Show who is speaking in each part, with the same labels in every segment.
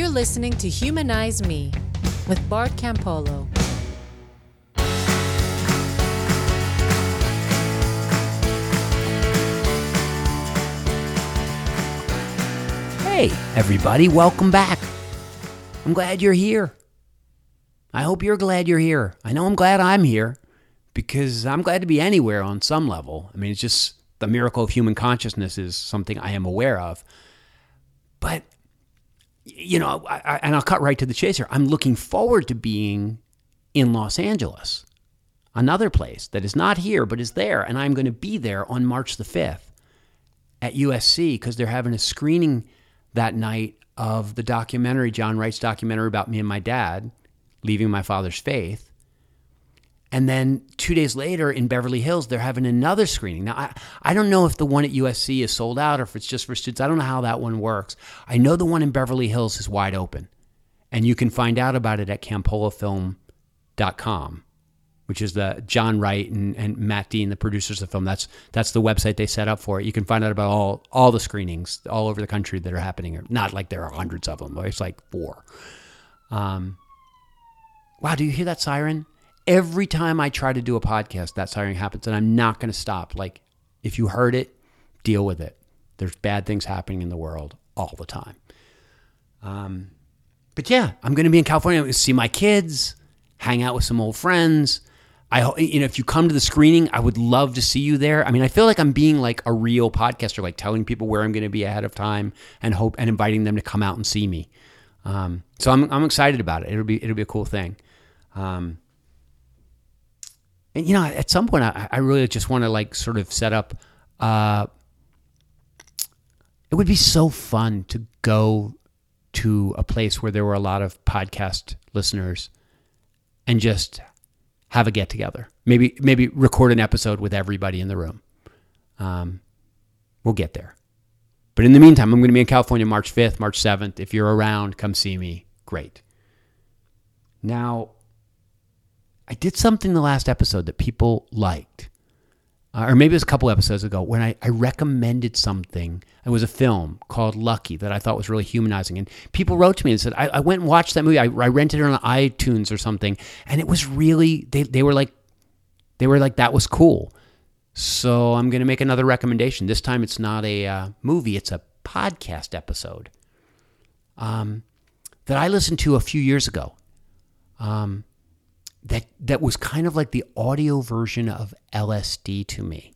Speaker 1: You're listening to Humanize Me with Bart Campolo.
Speaker 2: Hey, everybody, welcome back. I'm glad you're here. I hope you're glad you're here. I know I'm glad I'm here because I'm glad to be anywhere on some level. I mean, it's just the miracle of human consciousness is something I am aware of. But, you know, I, and I'll cut right to the chase here. I'm looking forward to being in Los Angeles, another place that is not here but is there. And I'm going to be there on March the 5th at USC because they're having a screening that night of the documentary, John Wright's documentary about me and my dad leaving my father's faith. And then two days later in Beverly Hills, they're having another screening. Now, I, I don't know if the one at USC is sold out or if it's just for students. I don't know how that one works. I know the one in Beverly Hills is wide open. And you can find out about it at campolofilm.com, which is the John Wright and, and Matt Dean, the producers of the film. That's, that's the website they set up for it. You can find out about all, all the screenings all over the country that are happening. Not like there are hundreds of them, but it's like four. Um, wow, do you hear that siren? Every time I try to do a podcast, that siren happens, and I'm not going to stop. Like, if you heard it, deal with it. There's bad things happening in the world all the time. Um, but yeah, I'm going to be in California. I'm going to see my kids, hang out with some old friends. I, you know, if you come to the screening, I would love to see you there. I mean, I feel like I'm being like a real podcaster, like telling people where I'm going to be ahead of time and hope and inviting them to come out and see me. Um, so I'm, I'm excited about it. It'll be, it'll be a cool thing. Um, and you know, at some point, I, I really just want to like sort of set up. Uh, it would be so fun to go to a place where there were a lot of podcast listeners and just have a get together. Maybe maybe record an episode with everybody in the room. Um, we'll get there. But in the meantime, I'm going to be in California March 5th, March 7th. If you're around, come see me. Great. Now, I did something the last episode that people liked. Uh, or maybe it was a couple episodes ago when I, I recommended something. It was a film called Lucky that I thought was really humanizing. And people wrote to me and said, I, I went and watched that movie. I, I rented it on iTunes or something. And it was really, they, they were like, they were like, that was cool. So I'm going to make another recommendation. This time it's not a uh, movie, it's a podcast episode um, that I listened to a few years ago. Um, that that was kind of like the audio version of LSD to me.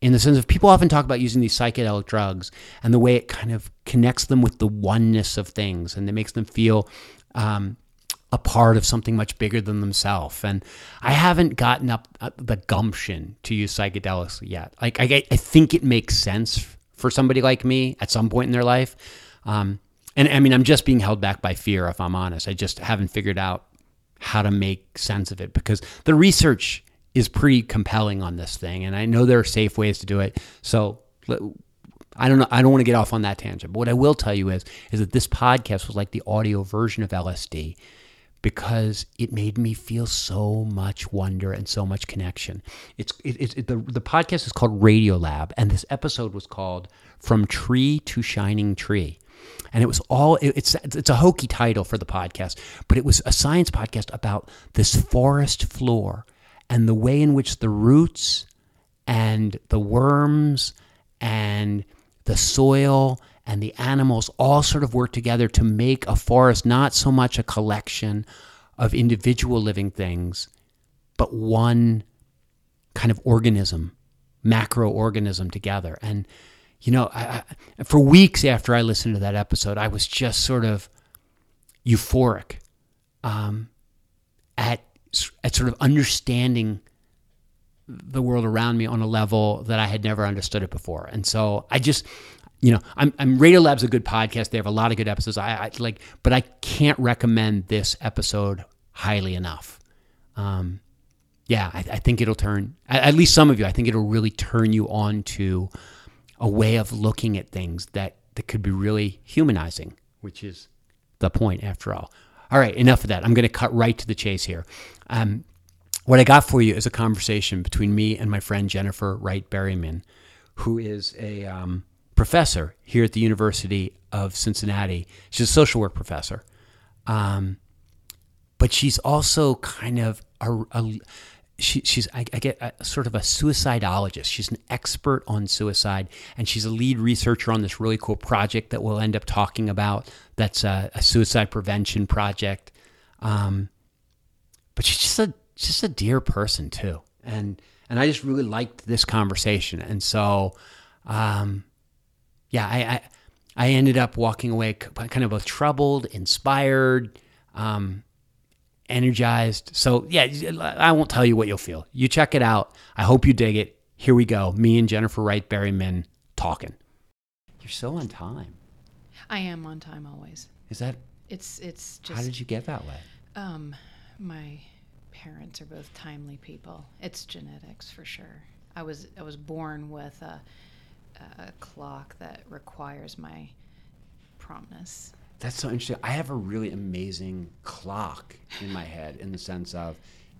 Speaker 2: In the sense of people often talk about using these psychedelic drugs and the way it kind of connects them with the oneness of things and it makes them feel um, a part of something much bigger than themselves. And I haven't gotten up uh, the gumption to use psychedelics yet. Like I, I think it makes sense for somebody like me at some point in their life. Um, and I mean, I'm just being held back by fear, if I'm honest. I just haven't figured out how to make sense of it because the research is pretty compelling on this thing and I know there are safe ways to do it. So I don't know I don't want to get off on that tangent. But what I will tell you is is that this podcast was like the audio version of LSD because it made me feel so much wonder and so much connection. It's it, it, it, the the podcast is called Radiolab and this episode was called From Tree to Shining Tree and it was all it's it's a hokey title for the podcast, but it was a science podcast about this forest floor and the way in which the roots and the worms and the soil and the animals all sort of work together to make a forest not so much a collection of individual living things, but one kind of organism, macroorganism together. And you know, I, I, for weeks after I listened to that episode, I was just sort of euphoric um, at at sort of understanding the world around me on a level that I had never understood it before. And so I just, you know, I'm, I'm Radiolab's a good podcast. They have a lot of good episodes. I, I like, but I can't recommend this episode highly enough. Um, yeah, I, I think it'll turn at least some of you. I think it'll really turn you on to a way of looking at things that, that could be really humanizing, which is the point after all. All right, enough of that. I'm going to cut right to the chase here. Um, what I got for you is a conversation between me and my friend Jennifer Wright Berryman, who is a um, professor here at the University of Cincinnati. She's a social work professor. Um, but she's also kind of a, a she, she's I, I get a, sort of a suicidologist. She's an expert on suicide, and she's a lead researcher on this really cool project that we'll end up talking about. That's a, a suicide prevention project. Um, but she's just a just a dear person too, and and I just really liked this conversation, and so, um, yeah, I, I I ended up walking away kind of both troubled, inspired. Um, energized. So, yeah, I won't tell you what you'll feel. You check it out. I hope you dig it. Here we go. Me and Jennifer Wright Berryman talking. You're so on time.
Speaker 1: I am on time always.
Speaker 2: Is that?
Speaker 1: It's it's just.
Speaker 2: How did you get that way?
Speaker 1: Um, my parents are both timely people. It's genetics for sure. I was I was born with a, a clock that requires my promptness.
Speaker 2: That's so interesting. I have a really amazing clock in my head in the sense of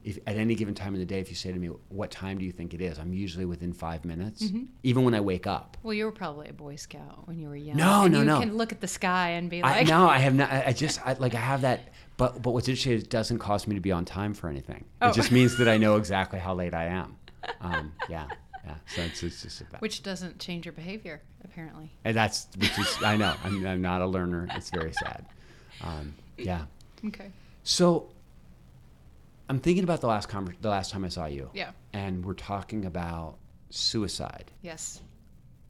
Speaker 2: if at any given time of the day, if you say to me, "What time do you think it is?" I'm usually within five minutes, mm-hmm. even when I wake up.
Speaker 1: Well, you were probably a Boy Scout when you were young.
Speaker 2: No,
Speaker 1: and
Speaker 2: no,
Speaker 1: you
Speaker 2: no.
Speaker 1: You can look at the sky and be like,
Speaker 2: I, "No, I have not." I, I just I, like I have that, but but what's interesting is it doesn't cause me to be on time for anything. Oh. It just means that I know exactly how late I am. Um, yeah. Yeah, so it's, it's just about
Speaker 1: which doesn't change your behavior apparently.
Speaker 2: And that's which is I know I'm, I'm not a learner. It's very sad. Um, yeah.
Speaker 1: Okay.
Speaker 2: So I'm thinking about the last conver- the last time I saw you.
Speaker 1: Yeah.
Speaker 2: And we're talking about suicide.
Speaker 1: Yes.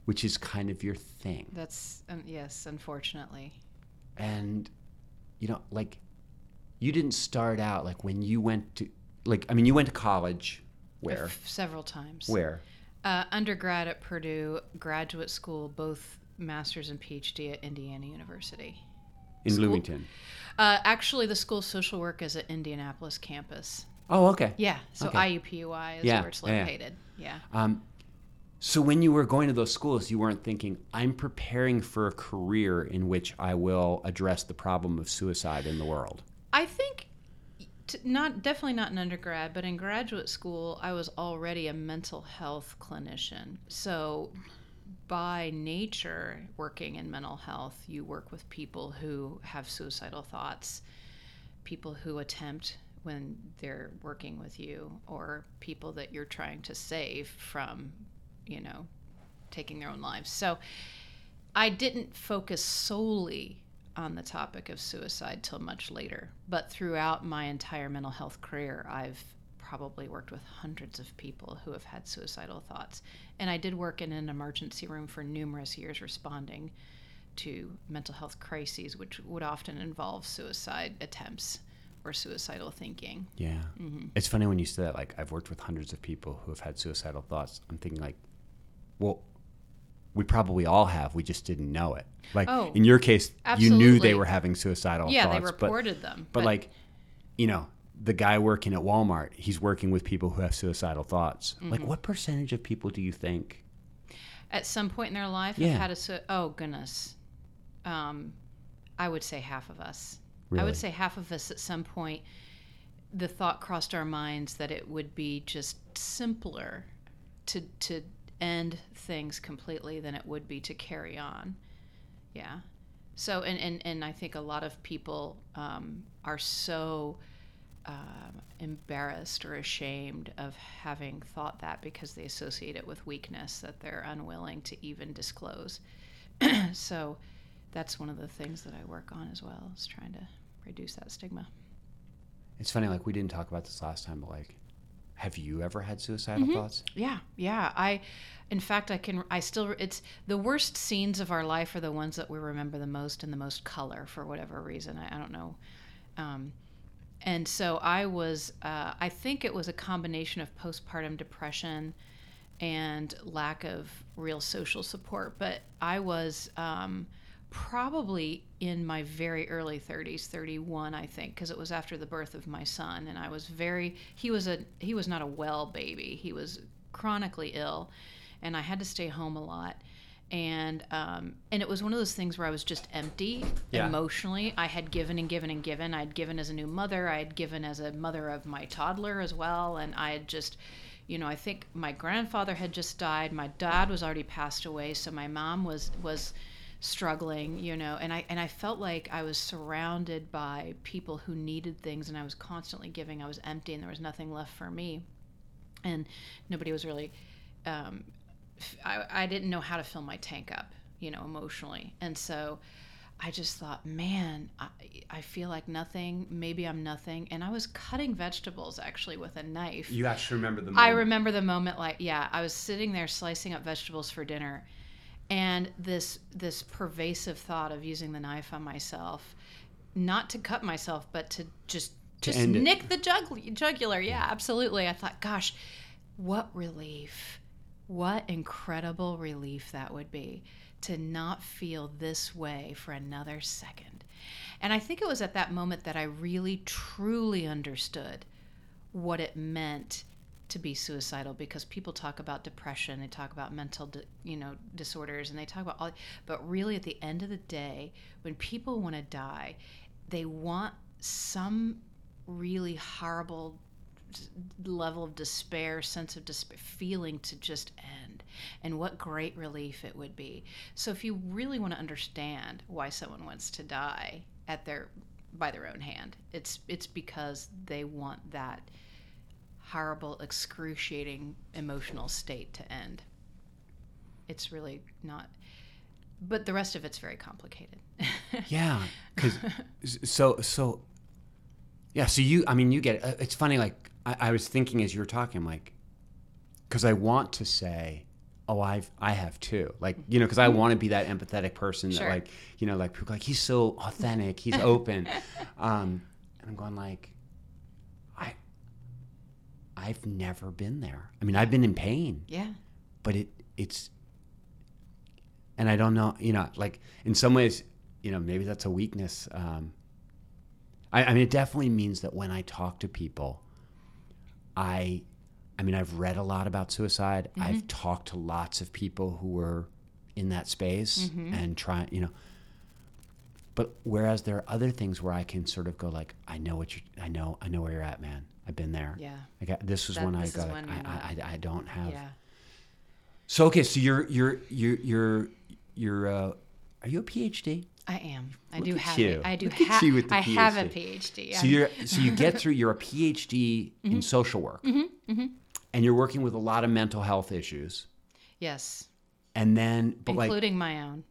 Speaker 2: Which is kind of your thing.
Speaker 1: That's um, yes, unfortunately.
Speaker 2: And you know, like you didn't start out like when you went to like I mean you went to college where?
Speaker 1: several times.
Speaker 2: Where?
Speaker 1: Uh, undergrad at Purdue, graduate school, both master's and PhD at Indiana University.
Speaker 2: In school? Bloomington.
Speaker 1: Uh, actually, the School of Social Work is at Indianapolis campus.
Speaker 2: Oh, okay.
Speaker 1: Yeah, so okay. IUPUI is yeah, where it's located. Yeah. yeah. Um,
Speaker 2: so when you were going to those schools, you weren't thinking, "I'm preparing for a career in which I will address the problem of suicide in the world."
Speaker 1: I think not definitely not in undergrad, but in graduate school, I was already a mental health clinician. So, by nature, working in mental health, you work with people who have suicidal thoughts, people who attempt when they're working with you, or people that you're trying to save from, you know, taking their own lives. So, I didn't focus solely on the topic of suicide till much later. But throughout my entire mental health career, I've probably worked with hundreds of people who have had suicidal thoughts. And I did work in an emergency room for numerous years responding to mental health crises, which would often involve suicide attempts or suicidal thinking.
Speaker 2: Yeah. Mm-hmm. It's funny when you say that, like, I've worked with hundreds of people who have had suicidal thoughts. I'm thinking, like, well, we probably all have. We just didn't know it. Like oh, in your case, absolutely. you knew they were having suicidal
Speaker 1: yeah,
Speaker 2: thoughts.
Speaker 1: Yeah, they reported
Speaker 2: but,
Speaker 1: them.
Speaker 2: But, but like, you know, the guy working at Walmart, he's working with people who have suicidal thoughts. Mm-hmm. Like, what percentage of people do you think?
Speaker 1: At some point in their life, yeah. have had a su- oh goodness, um, I would say half of us. Really? I would say half of us at some point. The thought crossed our minds that it would be just simpler to to end things completely than it would be to carry on. Yeah. So, and, and, and I think a lot of people um, are so um, embarrassed or ashamed of having thought that because they associate it with weakness that they're unwilling to even disclose. so, that's one of the things that I work on as well, is trying to reduce that stigma.
Speaker 2: It's funny, like, we didn't talk about this last time, but like, have you ever had suicidal mm-hmm. thoughts?
Speaker 1: Yeah, yeah. I, in fact, I can. I still. It's the worst scenes of our life are the ones that we remember the most and the most color for whatever reason. I, I don't know. Um, and so I was. Uh, I think it was a combination of postpartum depression and lack of real social support. But I was. Um, probably in my very early 30s 31 i think because it was after the birth of my son and i was very he was a he was not a well baby he was chronically ill and i had to stay home a lot and um, and it was one of those things where I was just empty yeah. emotionally. I had given and given and given. I had given as a new mother. I had given as a mother of my toddler as well, and I had just you know, I think my grandfather had just died. My dad was already passed away, so my mom was was struggling, you know, and I and I felt like I was surrounded by people who needed things, and I was constantly giving. I was empty, and there was nothing left for me, and nobody was really. Um, I, I didn't know how to fill my tank up, you know, emotionally, and so I just thought, man, I, I feel like nothing. Maybe I'm nothing. And I was cutting vegetables actually with a knife.
Speaker 2: You actually remember the
Speaker 1: I remember the moment like, yeah, I was sitting there slicing up vegetables for dinner and this this pervasive thought of using the knife on myself, not to cut myself, but to just
Speaker 2: To
Speaker 1: just
Speaker 2: end it.
Speaker 1: nick the jugul- jugular. Yeah, absolutely. I thought, gosh, what relief. What incredible relief that would be to not feel this way for another second. And I think it was at that moment that I really truly understood what it meant to be suicidal because people talk about depression, they talk about mental, di- you know, disorders, and they talk about all. But really, at the end of the day, when people want to die, they want some really horrible level of despair, sense of despair, feeling to just end. And what great relief it would be. So if you really want to understand why someone wants to die at their by their own hand, it's it's because they want that horrible, excruciating emotional state to end. It's really not but the rest of it's very complicated.
Speaker 2: Yeah, because so so. Yeah, so you, I mean, you get it. Uh, It's funny. Like I, I was thinking as you were talking, like, because I want to say, oh, I've I have too. Like you know, because I want to be that empathetic person that
Speaker 1: Sure.
Speaker 2: like you know, like people like he's so authentic, he's open, um, and I'm going like, I've never been there. I mean, I've been in pain.
Speaker 1: Yeah.
Speaker 2: but it it's and i don't know you know like in some ways you know maybe that's a weakness um i, I mean it definitely means that when i talk to people i i mean i've read a lot about suicide. I've talked to lots of people who were in that space and try you know but whereas there are other things where i can sort of go like i know what you i know i know where you're at man i've been there
Speaker 1: Yeah.
Speaker 2: I got, this was
Speaker 1: That-
Speaker 2: when I got.
Speaker 1: when
Speaker 2: I, I, I, I don't have.
Speaker 1: Yeah.
Speaker 2: So okay, so you're you're you're you're you're. Uh, are you a PhD?
Speaker 1: I am. I
Speaker 2: Look
Speaker 1: do have
Speaker 2: you.
Speaker 1: I do have
Speaker 2: you
Speaker 1: I have a
Speaker 2: PhD.
Speaker 1: PhD.
Speaker 2: So you're so you get through. You're a PhD
Speaker 1: Mm-hmm.
Speaker 2: in social work, Mm-hmm. and you're working with a lot of mental health issues.
Speaker 1: yes,
Speaker 2: And then, but like
Speaker 1: including my own.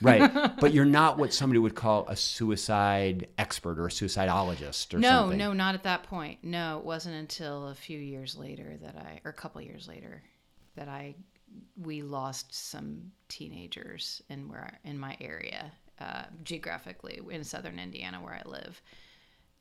Speaker 2: Right, but you're not what somebody would call a suicide expert or a suicidologist or
Speaker 1: no,
Speaker 2: something.
Speaker 1: no, no, not at that point. No, it wasn't until a few years later that I, or a couple years later, that I, we lost some teenagers in where in my area, uh, geographically in southern Indiana where I live,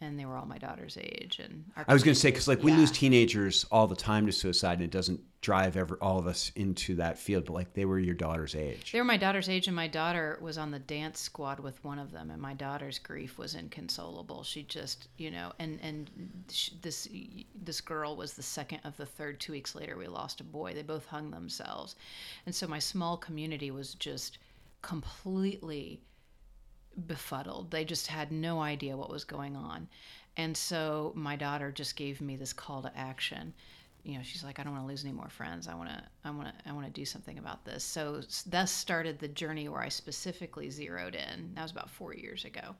Speaker 1: and they were all my daughter's age. And our
Speaker 2: I was going to say because like we
Speaker 1: Yeah.
Speaker 2: lose teenagers all the time to suicide, and it doesn't drive ever all of us into that field. But like they were your daughter's age.
Speaker 1: They were my daughter's age, and my daughter was on the dance squad with one of them, and my daughter's grief was inconsolable. She just, you know, and and sh this this girl was the second of the third. Two weeks later, we lost a boy. They both hung themselves, and so my small community was just completely befuddled. They just had no idea what was going on. And so my daughter just gave me this call to action. You know, she's like, I don't want to lose any more friends. I want to, I want to, I want to do something about this. So thus started the journey where I specifically zeroed in. That was about four years ago,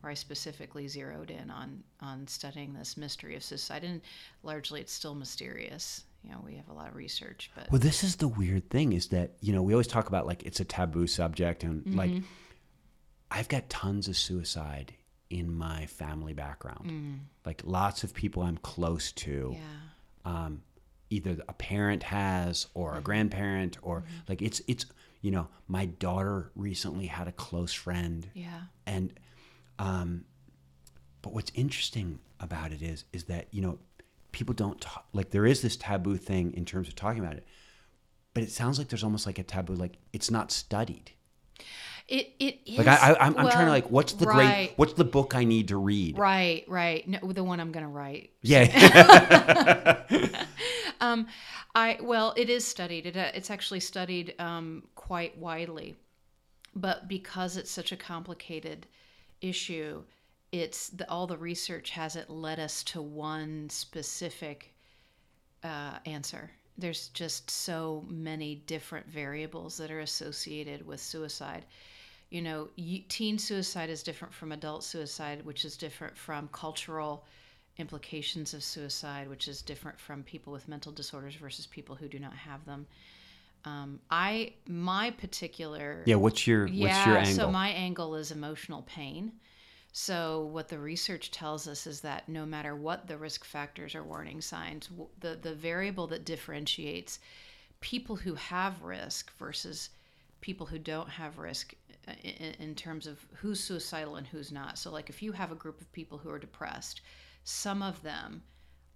Speaker 1: where I specifically zeroed in on on studying this mystery of suicide. And largely, it's still mysterious. You know, we have a lot of research, but
Speaker 2: Well, this is the weird thing is that you know we always talk about like it's a taboo subject, and
Speaker 1: Mm-hmm.
Speaker 2: like I've got tons of suicide in my family background. Like lots of people I'm close to.
Speaker 1: Mm. yeah,
Speaker 2: um, either a parent has or
Speaker 1: Mm-hmm.
Speaker 2: a grandparent or like it's it's you know my daughter recently had a close friend
Speaker 1: yeah,
Speaker 2: and um, but what's interesting about it is is that you know people don't talk like there is this taboo thing in terms of talking about it but it sounds like there's almost like a taboo like it's not studied
Speaker 1: it it is.
Speaker 2: like I, I I'm, I'm trying to like what's the
Speaker 1: right.
Speaker 2: great what's the book I need to read
Speaker 1: Right, right. No, the one I'm going to write.
Speaker 2: yeah
Speaker 1: Um, I well, it is studied. It, uh, it's actually studied um, quite widely, but because it's such a complicated issue, it's the, all the research hasn't led us to one specific uh, answer. There's just so many different variables that are associated with suicide. You know, teen suicide is different from adult suicide, which is different from cultural implications of suicide, which is different from people with mental disorders versus people who do not have them. Um, I my particular
Speaker 2: Yeah, what's your what's
Speaker 1: yeah,
Speaker 2: your angle?
Speaker 1: so my angle is emotional pain. So what the research tells us is that no matter what the risk factors or warning signs, the the variable that differentiates people who have risk versus people who don't have risk in, in terms of who's suicidal and who's not. So like if you have a group of people who are depressed, some of them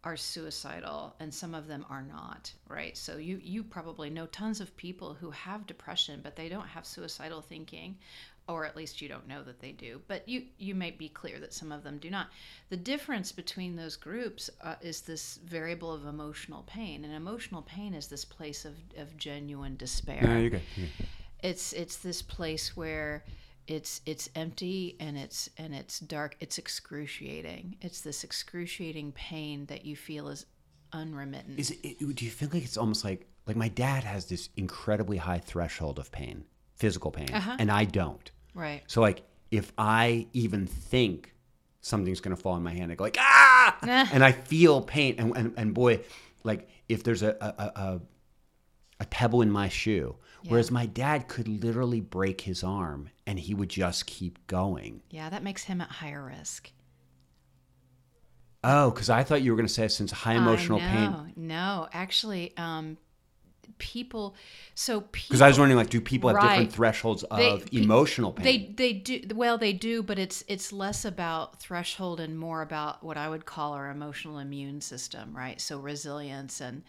Speaker 1: are suicidal and some of them are not right so you you probably know tons of people who have depression but they don't have suicidal thinking or at least you don't know that they do but you you may be clear that some of them do not the difference between those groups uh, is this variable of emotional pain and emotional pain is this place of, of genuine despair
Speaker 2: no, you're good. You're good.
Speaker 1: It's it's this place where it's it's empty and it's and it's dark. It's excruciating. It's this excruciating pain that you feel is unremittent.
Speaker 2: Is it, do you feel like it's almost like like my dad has this incredibly high threshold of pain, physical pain,
Speaker 1: Uh-huh.
Speaker 2: and I don't.
Speaker 1: right.
Speaker 2: So like if I even think something's gonna fall in my hand, I go like ah, and I feel pain, and and, and boy, like if there's a, a, a a pebble in my shoe, whereas my dad could literally break his arm and he would just keep going.
Speaker 1: yeah that makes him at higher risk
Speaker 2: Oh, because I thought you were gonna say since high emotional
Speaker 1: I
Speaker 2: pain.
Speaker 1: no actually um people so
Speaker 2: Because I was wondering, like, do people have different thresholds of
Speaker 1: They-
Speaker 2: emotional pain?
Speaker 1: They they do well they do, but it's it's less about threshold and more about what I would call our emotional immune system, right? So resilience and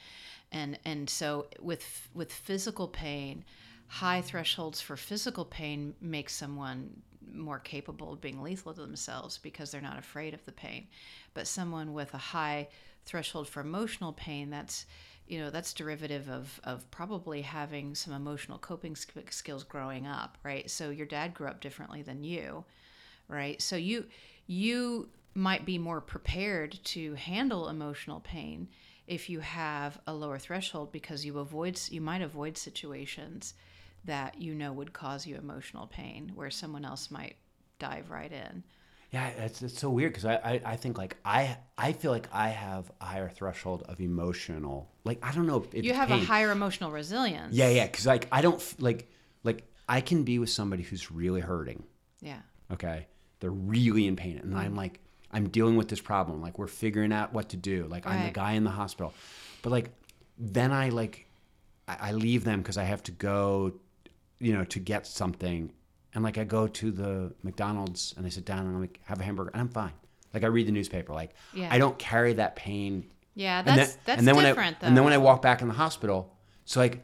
Speaker 1: and and so with with physical pain, high thresholds for physical pain make someone more capable of being lethal to themselves because they're not afraid of the pain. But someone with a high threshold for emotional pain, that's you know that's derivative of of probably having some emotional coping sk- skills growing up right so your dad grew up differently than you right so you you might be more prepared to handle emotional pain if you have a lower threshold because you avoid you might avoid situations that you know would cause you emotional pain where someone else might dive right in.
Speaker 2: Yeah, it's, it's so weird because I, I, I think like I I feel like I have a higher threshold of emotional like I don't know if it's
Speaker 1: you have
Speaker 2: pain.
Speaker 1: a higher emotional resilience.
Speaker 2: Yeah yeah because like I don't like like I can be with somebody who's really hurting.
Speaker 1: Yeah.
Speaker 2: Okay? They're really in pain and
Speaker 1: Mm.
Speaker 2: I'm like I'm dealing with this problem. Like we're figuring out what to do. Like I'm the guy in the hospital. But like then I like I, I leave them because I have to go you know to get something. And like I go to the McDonald's and I sit down and I'm like have a hamburger. And I'm fine. Like I read the newspaper. Like
Speaker 1: Yeah.
Speaker 2: I don't carry that pain.
Speaker 1: Yeah
Speaker 2: and
Speaker 1: that's
Speaker 2: then,
Speaker 1: that's
Speaker 2: and then when
Speaker 1: different
Speaker 2: I,
Speaker 1: though
Speaker 2: and then when I walk back in the hospital so like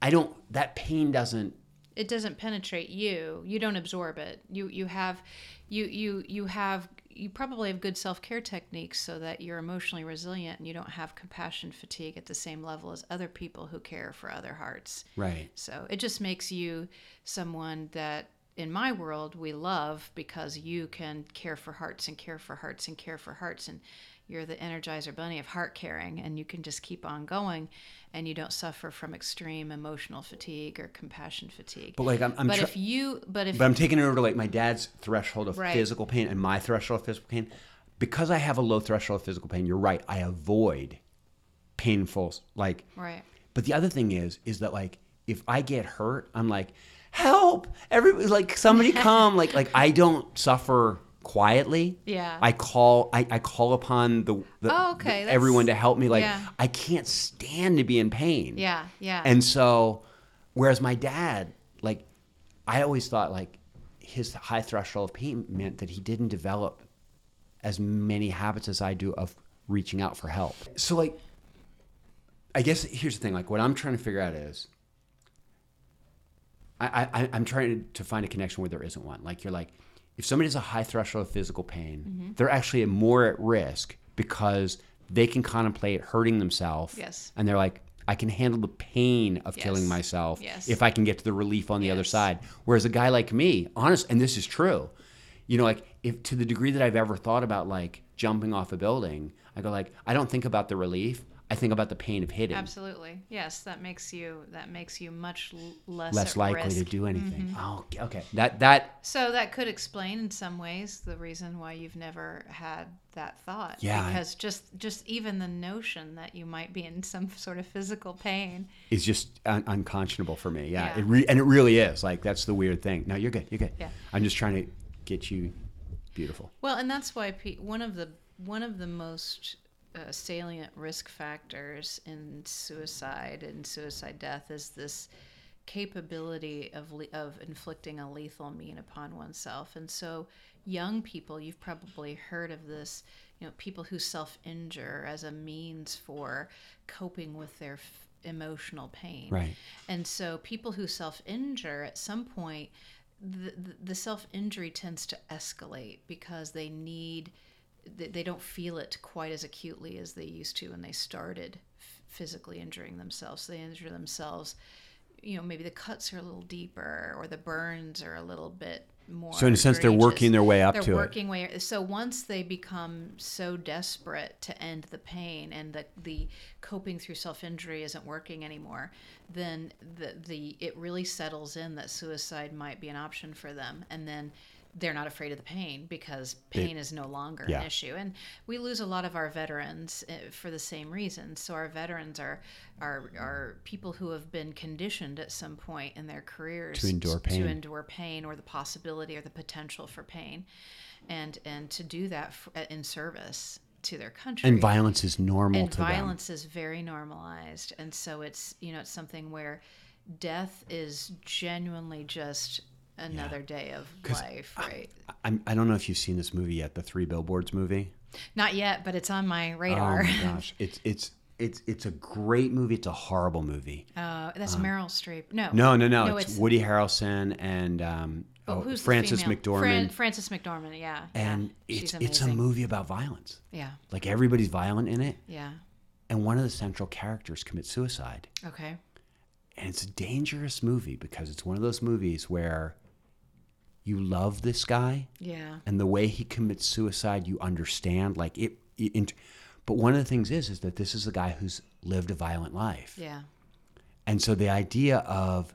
Speaker 2: I don't that pain doesn't
Speaker 1: it doesn't penetrate you. You don't absorb it. You you have you you you have you probably have good self-care techniques so that you're emotionally resilient and you don't have compassion fatigue at the same level as other people who care for other hearts.
Speaker 2: Right.
Speaker 1: So it just makes you someone that in my world we love because you can care for hearts and care for hearts and care for hearts. And you're the energizer bunny of heart caring and you can just keep on going and you don't suffer from extreme emotional fatigue or compassion fatigue
Speaker 2: but like I'm, I'm
Speaker 1: but if you but if
Speaker 2: But I'm taking it over to like my dad's threshold of
Speaker 1: Right.
Speaker 2: physical pain and my threshold of physical pain. Because I have a low threshold of physical pain, you're right. I avoid painful like
Speaker 1: right
Speaker 2: but the other thing is is that like if I get hurt, I'm like, help! Every like somebody come. like like I don't suffer quietly.
Speaker 1: Yeah.
Speaker 2: I call I, I call upon the, the
Speaker 1: Oh, okay,
Speaker 2: the- everyone to help me. Like
Speaker 1: yeah.
Speaker 2: I can't stand to be in pain.
Speaker 1: yeah yeah
Speaker 2: And so, whereas my dad, like, I always thought like his high threshold of pain meant that he didn't develop as many habits as I do of reaching out for help. So, like, I guess here's the thing. Like, what I'm trying to figure out is, I, I I'm trying to find a connection where there isn't one. Like, you're like, if somebody has a high threshold of physical pain,
Speaker 1: Mm-hmm.
Speaker 2: they're actually more at risk because they can contemplate hurting themselves.
Speaker 1: Yes.
Speaker 2: And they're like, I can handle the pain of killing myself
Speaker 1: Yes.
Speaker 2: if I can get to the relief on the other side. Whereas a guy like me, honest, and this is true, you know, like if to the degree that I've ever thought about like jumping off a building, I go like, I don't think about the relief. I think about the pain of hitting.
Speaker 1: Absolutely. Yes, that makes you that makes you much less
Speaker 2: Less likely
Speaker 1: risk.
Speaker 2: to do anything.
Speaker 1: Mm-hmm.
Speaker 2: Oh, okay, okay. That that
Speaker 1: So that could explain in some ways the reason why you've never had that thought.
Speaker 2: Yeah, I-
Speaker 1: Because just just even the notion that you might be in some sort of physical pain.
Speaker 2: is just un- unconscionable for me. Yeah,
Speaker 1: Yeah.
Speaker 2: It re- and it really is. Like that's the weird thing. No, you're good. You're good.
Speaker 1: Yeah.
Speaker 2: I'm just trying to get you beautiful.
Speaker 1: Well, and that's why pe- one of the one of the most uh, salient risk factors in suicide and suicide death is this capability of le- of inflicting a lethal mean upon oneself. And so, young people, you've probably heard of this. You know, people who self-injure as a means for coping with their f- emotional pain.
Speaker 2: Right.
Speaker 1: And so people who self injure at some point, the, the self injury tends to escalate because they need, they, they don't feel it quite as acutely as they used to when they started physically injuring themselves. So they injure themselves, you know, maybe the cuts are a little deeper or the burns are a little bit more.
Speaker 2: So in a sense, they're working their way up
Speaker 1: They're
Speaker 2: to it.
Speaker 1: working way. So once they become so desperate to end the pain and that the coping through self injury isn't working anymore, then the the it really settles in that suicide might be an option for them, and then they're not afraid of the pain because pain is no longer
Speaker 2: Yeah.
Speaker 1: an issue. And we lose a lot of our veterans uh, for the same reason. So our veterans are are are people who have been conditioned at some point in their careers
Speaker 2: To endure pain.
Speaker 1: to endure pain or the possibility or the potential for pain, and and to do that uh, in service to their country.
Speaker 2: And violence is normal
Speaker 1: And
Speaker 2: to them.
Speaker 1: violence is very normalized, and so it's you know it's something where death is genuinely just another day of life, right?
Speaker 2: I'm, I don't know if you've seen this movie yet, the Three Billboards movie.
Speaker 1: Not yet, but it's on my
Speaker 2: Oh
Speaker 1: radar.
Speaker 2: my gosh, it's it's it's it's a great movie. It's a horrible movie.
Speaker 1: Uh, that's Meryl Streep. No,
Speaker 2: No, no, no.
Speaker 1: No,
Speaker 2: it's,
Speaker 1: it's-
Speaker 2: Woody Harrelson and um,
Speaker 1: Oh,
Speaker 2: oh,
Speaker 1: who's the
Speaker 2: Frances? McDormand.
Speaker 1: Fran- Frances McDormand. Yeah,
Speaker 2: and
Speaker 1: yeah.
Speaker 2: it's it's a movie about violence.
Speaker 1: Yeah,
Speaker 2: Like everybody's violent in it,
Speaker 1: yeah.
Speaker 2: and one of the central characters commits suicide.
Speaker 1: Okay.
Speaker 2: And it's a dangerous movie because it's one of those movies where you love this guy
Speaker 1: Yeah.
Speaker 2: and the way he commits suicide you understand like it, it but one of the things is is that this is a guy who's lived a violent life
Speaker 1: Yeah.
Speaker 2: and so the idea of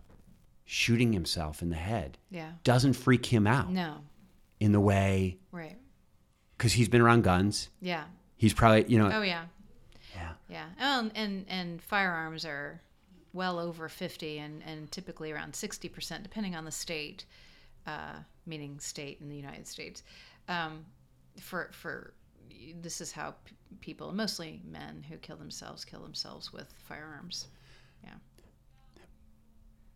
Speaker 2: shooting himself in the head
Speaker 1: Yeah.
Speaker 2: doesn't freak him out
Speaker 1: No.
Speaker 2: in the way
Speaker 1: Right.
Speaker 2: because he's been around guns
Speaker 1: Yeah.
Speaker 2: he's probably you know
Speaker 1: Oh yeah.
Speaker 2: yeah
Speaker 1: Yeah. Um, and and firearms are well over 50 and, and typically around 60% depending on the state, uh, meaning state in the United States. Um, for for this is how p- people, mostly men who kill themselves, kill themselves with firearms. Yeah.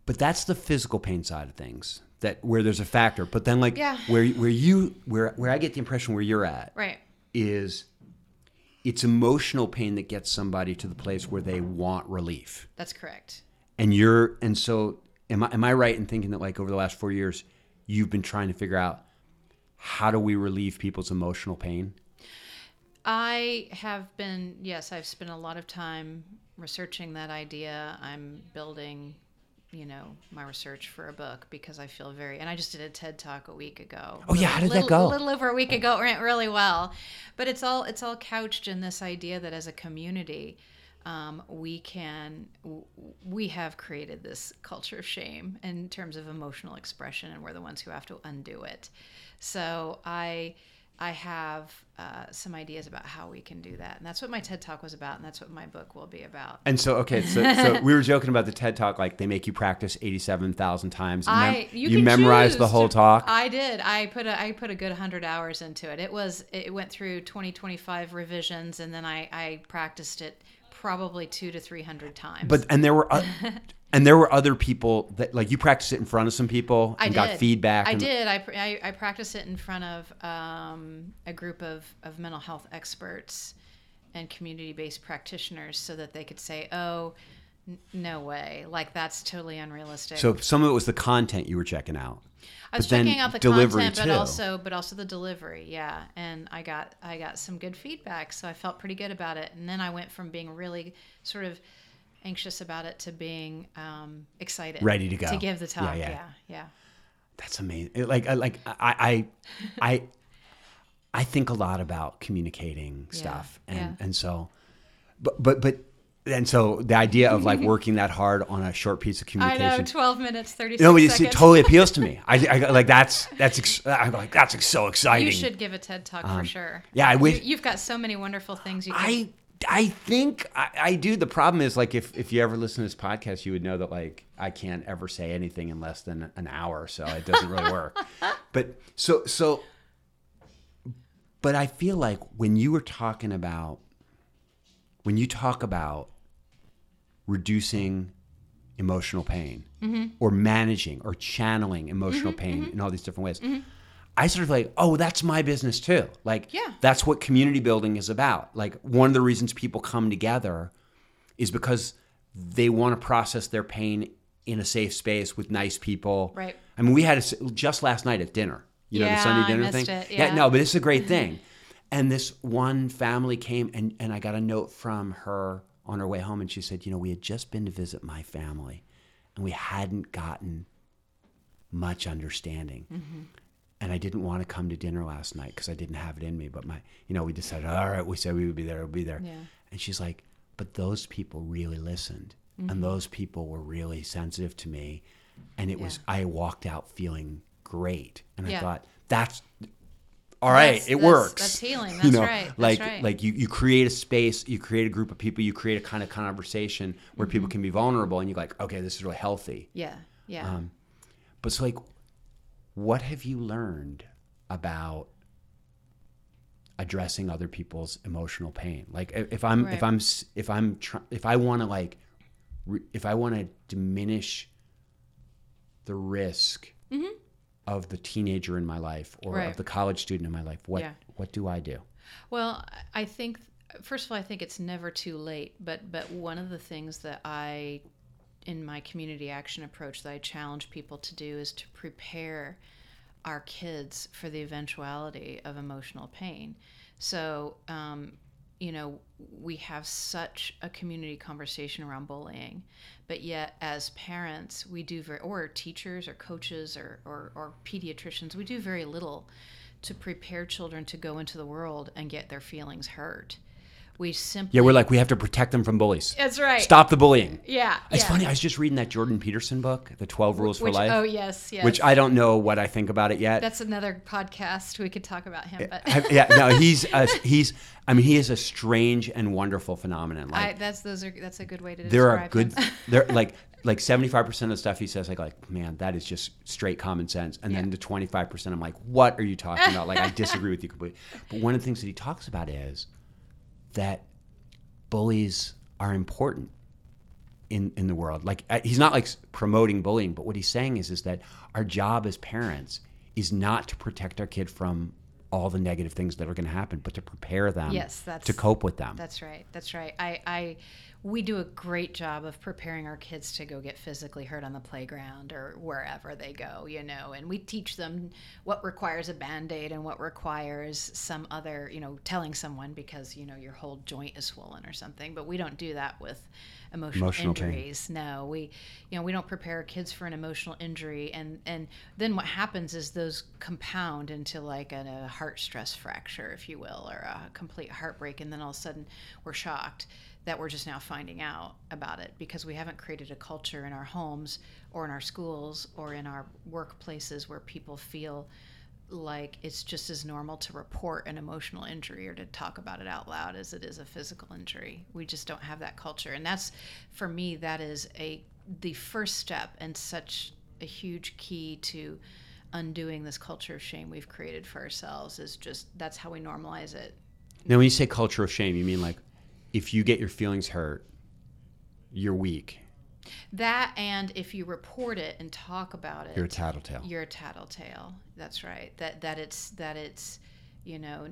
Speaker 2: but that's the physical pain side of things that where there's a factor but then like
Speaker 1: Yeah.
Speaker 2: where where you where where I get the impression where you're at
Speaker 1: Right.
Speaker 2: is it's emotional pain that gets somebody to the place where they want relief.
Speaker 1: That's correct.
Speaker 2: And you're and so am I am I right in thinking that like over the last 4 years you've been trying to figure out how do we relieve people's emotional pain?
Speaker 1: I have been, yes, I've spent a lot of time researching that idea. I'm building, you know, my research for a book because I feel very, and I just did a TED talk a week ago.
Speaker 2: Oh, yeah, how did that go?
Speaker 1: A little over a week ago. It went really well, but it's all it's all couched in this idea that as a community, um, we can we have created this culture of shame in terms of emotional expression, and we're the ones who have to undo it. So I. I have uh, some ideas about how we can do that, and that's what my TED Talk was about, and that's what my book will be about.
Speaker 2: And so okay, so, so we were joking about the TED talk like they make you practice 87,000 times and
Speaker 1: I you,
Speaker 2: you memorize the whole
Speaker 1: to-
Speaker 2: talk.
Speaker 1: I did. I put a I put a good hundred hours into it. It was it went through 20, 25 revisions, and then I I practiced it probably two to three hundred times.
Speaker 2: but and there were o- and there were other people that like you practiced it in front of some people and got feedback
Speaker 1: I
Speaker 2: and,
Speaker 1: did. I, I, I practiced it in front of um, a group of, of mental health experts and community based practitioners so that they could say, oh, no way. Like, that's totally unrealistic.
Speaker 2: So some of it was the content you were checking out.
Speaker 1: I was checking out the
Speaker 2: delivery,
Speaker 1: content,
Speaker 2: too.
Speaker 1: but also but also the delivery, yeah. And I got I got some good feedback, so I felt pretty good about it. And then I went from being really sort of anxious about it to being um, excited,
Speaker 2: Ready to go.
Speaker 1: to give the talk.
Speaker 2: yeah.
Speaker 1: yeah, yeah.
Speaker 2: That's amazing. Like I like I I I I think a lot about communicating stuff and
Speaker 1: yeah.
Speaker 2: and so but but but and so the idea of like working that hard on a short piece of communication.
Speaker 1: I know, 12 minutes, 36
Speaker 2: No, but it's-
Speaker 1: seconds.
Speaker 2: it totally appeals to me. I, I like that's that's ex- I'm like that's so exciting.
Speaker 1: You should give a TED talk for sure.
Speaker 2: Um, yeah, I wish-
Speaker 1: You, have got so many wonderful things you can.
Speaker 2: I I think I, I do. The problem is like if if you ever listen to this podcast, you would know that like I can't ever say anything in less than an hour, so it doesn't really work. but so so. But I feel like when you were talking about when you talk about reducing emotional pain
Speaker 1: Mm-hmm.
Speaker 2: or managing or channeling emotional mm-hmm, pain mm-hmm. in all these different ways. Mm-hmm. I sort of like, oh, that's my business too. Like,
Speaker 1: Yeah.
Speaker 2: that's what community building is about. Like, one of the reasons people come together is because they want to process their pain in a safe space with nice people.
Speaker 1: Right.
Speaker 2: I mean, we had a, just last night at dinner. You know,
Speaker 1: Yeah,
Speaker 2: the Sunday dinner thing.
Speaker 1: it, yeah.
Speaker 2: no, but it's a great thing. And this one family came, and, and I got a note from her on her way home, and she said, You know, we had just been to visit my family, and we hadn't gotten much understanding.
Speaker 1: Mm-hmm.
Speaker 2: And I didn't want to come to dinner last night because I didn't have it in me. But my, you know, we decided, all right, we said we would be there, we'll be there.
Speaker 1: Yeah.
Speaker 2: And she's like, but those people really listened,
Speaker 1: Mm-hmm.
Speaker 2: and those people were really sensitive to me, and it was I walked out feeling great, and I thought that's all right,
Speaker 1: That's-
Speaker 2: it
Speaker 1: that's-
Speaker 2: works.
Speaker 1: that's healing.
Speaker 2: You
Speaker 1: That's
Speaker 2: know,
Speaker 1: right. That's
Speaker 2: like
Speaker 1: right.
Speaker 2: like you you create a space, you create a group of people, you create a kind of conversation where
Speaker 1: Mm-hmm.
Speaker 2: people can be vulnerable, and you're like, okay, this is really healthy.
Speaker 1: yeah, yeah.
Speaker 2: Um, but so like, what have you learned about addressing other people's emotional pain? Like, if I'm if I'm if I'm try, if I want to like, re, if I want to diminish the risk of the teenager in my life or.
Speaker 1: Right.
Speaker 2: of the college student in my life, what
Speaker 1: Yeah.
Speaker 2: what do I do?
Speaker 1: Well, I think first of all, I think it's never too late. But but one of the things that I, in my community action approach, that I challenge people to do is to prepare our kids for the eventuality of emotional pain. So, um, you know, we have such a community conversation around bullying, but yet as parents, we do very, or teachers or coaches or, or, or pediatricians, we do very little to prepare children to go into the world and get their feelings hurt. We simply.
Speaker 2: Yeah, we're like we have to protect them from bullies.
Speaker 1: That's right.
Speaker 2: Stop the bullying.
Speaker 1: Yeah.
Speaker 2: It's
Speaker 1: yeah.
Speaker 2: funny. I was just reading that Jordan Peterson book, The Twelve Rules
Speaker 1: Which,
Speaker 2: for Life.
Speaker 1: Oh, yes, yes.
Speaker 2: which I don't know what I think about it yet.
Speaker 1: That's another podcast. We could talk about him. But
Speaker 2: yeah, no, he's a, he's. I mean, he is a strange and wonderful phenomenon.
Speaker 1: I, that's those are that's a good way to describe it.
Speaker 2: there are good.
Speaker 1: him.
Speaker 2: There like like seventy five percent of the stuff he says, like like man, that is just straight common sense. And then the twenty five percent, I'm like, what are you talking about? Like I disagree with you completely. But one of the things that he talks about is that bullies are important in in the world. Like he's not like promoting bullying, but what he's saying is is that our job as parents is not to protect our kid from all the negative things that are going to happen, but to prepare them
Speaker 1: Yes, that's-
Speaker 2: to cope with them.
Speaker 1: That's right. That's right. I, I, we do a great job of preparing our kids to go get physically hurt on the playground or wherever they go, you know, and we teach them what requires a band aid and what requires some other, you know, telling someone because, you know, your whole joint is swollen or something. But we don't do that with emotional,
Speaker 2: Emotional pain.
Speaker 1: injuries. No, we, you know, we don't prepare kids for an emotional injury. And, and then what happens is those compound into like a, a heart stress fracture, if you will, or a complete heartbreak. And then all of a sudden we're shocked that we're just now finding out about it because we haven't created a culture in our homes or in our schools or in our workplaces where people feel like it's just as normal to report an emotional injury or to talk about it out loud as it is a physical injury. We just don't have that culture. And that's for me that is a the first step and such a huge key to undoing this culture of shame we've created for ourselves is just that's how we normalize it.
Speaker 2: Now, when you say culture of shame, you mean like if you get your feelings hurt, you're weak.
Speaker 1: That and if you report it and talk about it,
Speaker 2: You're a tattletale.
Speaker 1: You're a tattletale. That's right. That that it's that it's, you know,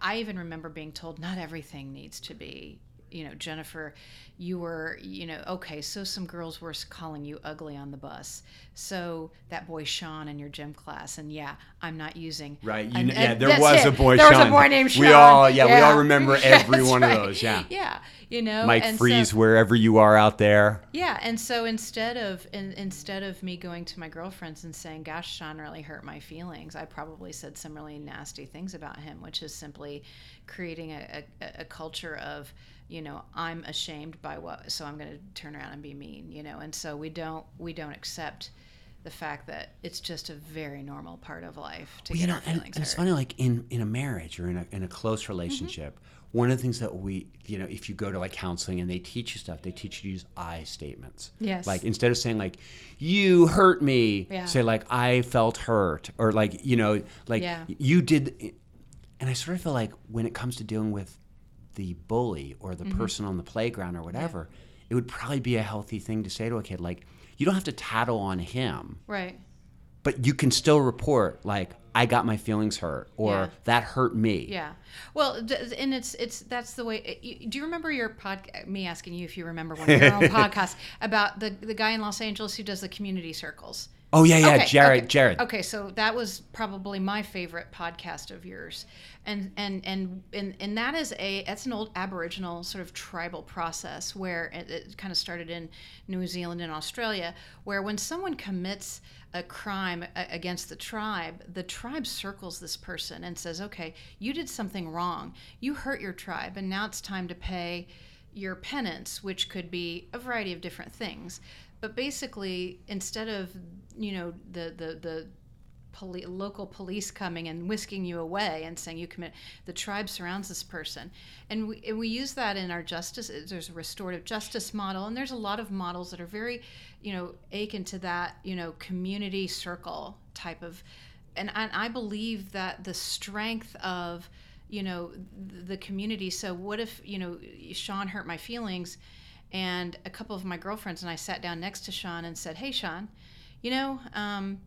Speaker 1: I even remember being told not everything needs to be, you know, Jennifer, you were, you know, okay, so some girls were calling you ugly on the bus. So that boy Sean in your gym class, and yeah, I'm not using
Speaker 2: Right. You kn- yeah, there was
Speaker 1: it.
Speaker 2: a boy
Speaker 1: There
Speaker 2: Sean.
Speaker 1: was a boy named Sean.
Speaker 2: We all yeah, we all remember every one of those. Yeah.
Speaker 1: Yeah. you know.
Speaker 2: Mike
Speaker 1: and
Speaker 2: Freeze,
Speaker 1: so,
Speaker 2: wherever you are out there.
Speaker 1: yeah, and so instead of in, instead of me going to my girlfriends and saying, "Gosh, Sean really hurt my feelings," I probably said some really nasty things about him, which is simply creating a, a, a culture of, you know, I'm ashamed by what, so I'm going to turn around and be mean, you know, and so we don't we don't accept the fact that it's just a very normal part of life to
Speaker 2: Well,
Speaker 1: get
Speaker 2: you know, and,
Speaker 1: feelings
Speaker 2: and it's funny, like in in a marriage or in a in a close mm-hmm. relationship, one of the things that we, you know, if you go to like counseling and they teach you stuff, they teach you to use I statements.
Speaker 1: Yes.
Speaker 2: Like instead of saying like, "You hurt me,"
Speaker 1: Yeah.
Speaker 2: say like, "I felt hurt," or like, you know, like
Speaker 1: Yeah.
Speaker 2: you did. And I sort of feel like when it comes to dealing with the bully or the
Speaker 1: Mm-hmm.
Speaker 2: person on the playground or whatever, it would probably be a healthy thing to say to a kid like, "You don't have to tattle on him."
Speaker 1: Right.
Speaker 2: but you can still report like I got my feelings hurt or
Speaker 1: Yeah.
Speaker 2: that hurt me.
Speaker 1: Yeah. Well, and it's it's that's the way. it- Do you remember your pod? Me asking you if you remember one of your own podcasts about the the guy in Los Angeles who does the community circles.
Speaker 2: Oh yeah, yeah,
Speaker 1: Okay,
Speaker 2: Jared,
Speaker 1: okay.
Speaker 2: Jared.
Speaker 1: Okay, so that was probably my favorite podcast of yours, and and and and, and that is a that's an old Aboriginal sort of tribal process where it, it kind of started in New Zealand and Australia, where when someone commits a crime a- against the tribe, the tribe circles this person and says, "Okay, you did something wrong. You hurt your tribe, and now it's time to pay." your penance, which could be a variety of different things. But basically, instead of you know the the the poli- local police coming and whisking you away and saying you commit, the tribe surrounds this person, and we and we use that in our justice. There's a restorative justice model, and there's a lot of models that are very, you know, akin to that you know community circle type of, and and I believe that the strength of you know the community so what if you know sean hurt my feelings and a couple of my girlfriends and i sat down next to sean and said hey sean you know um,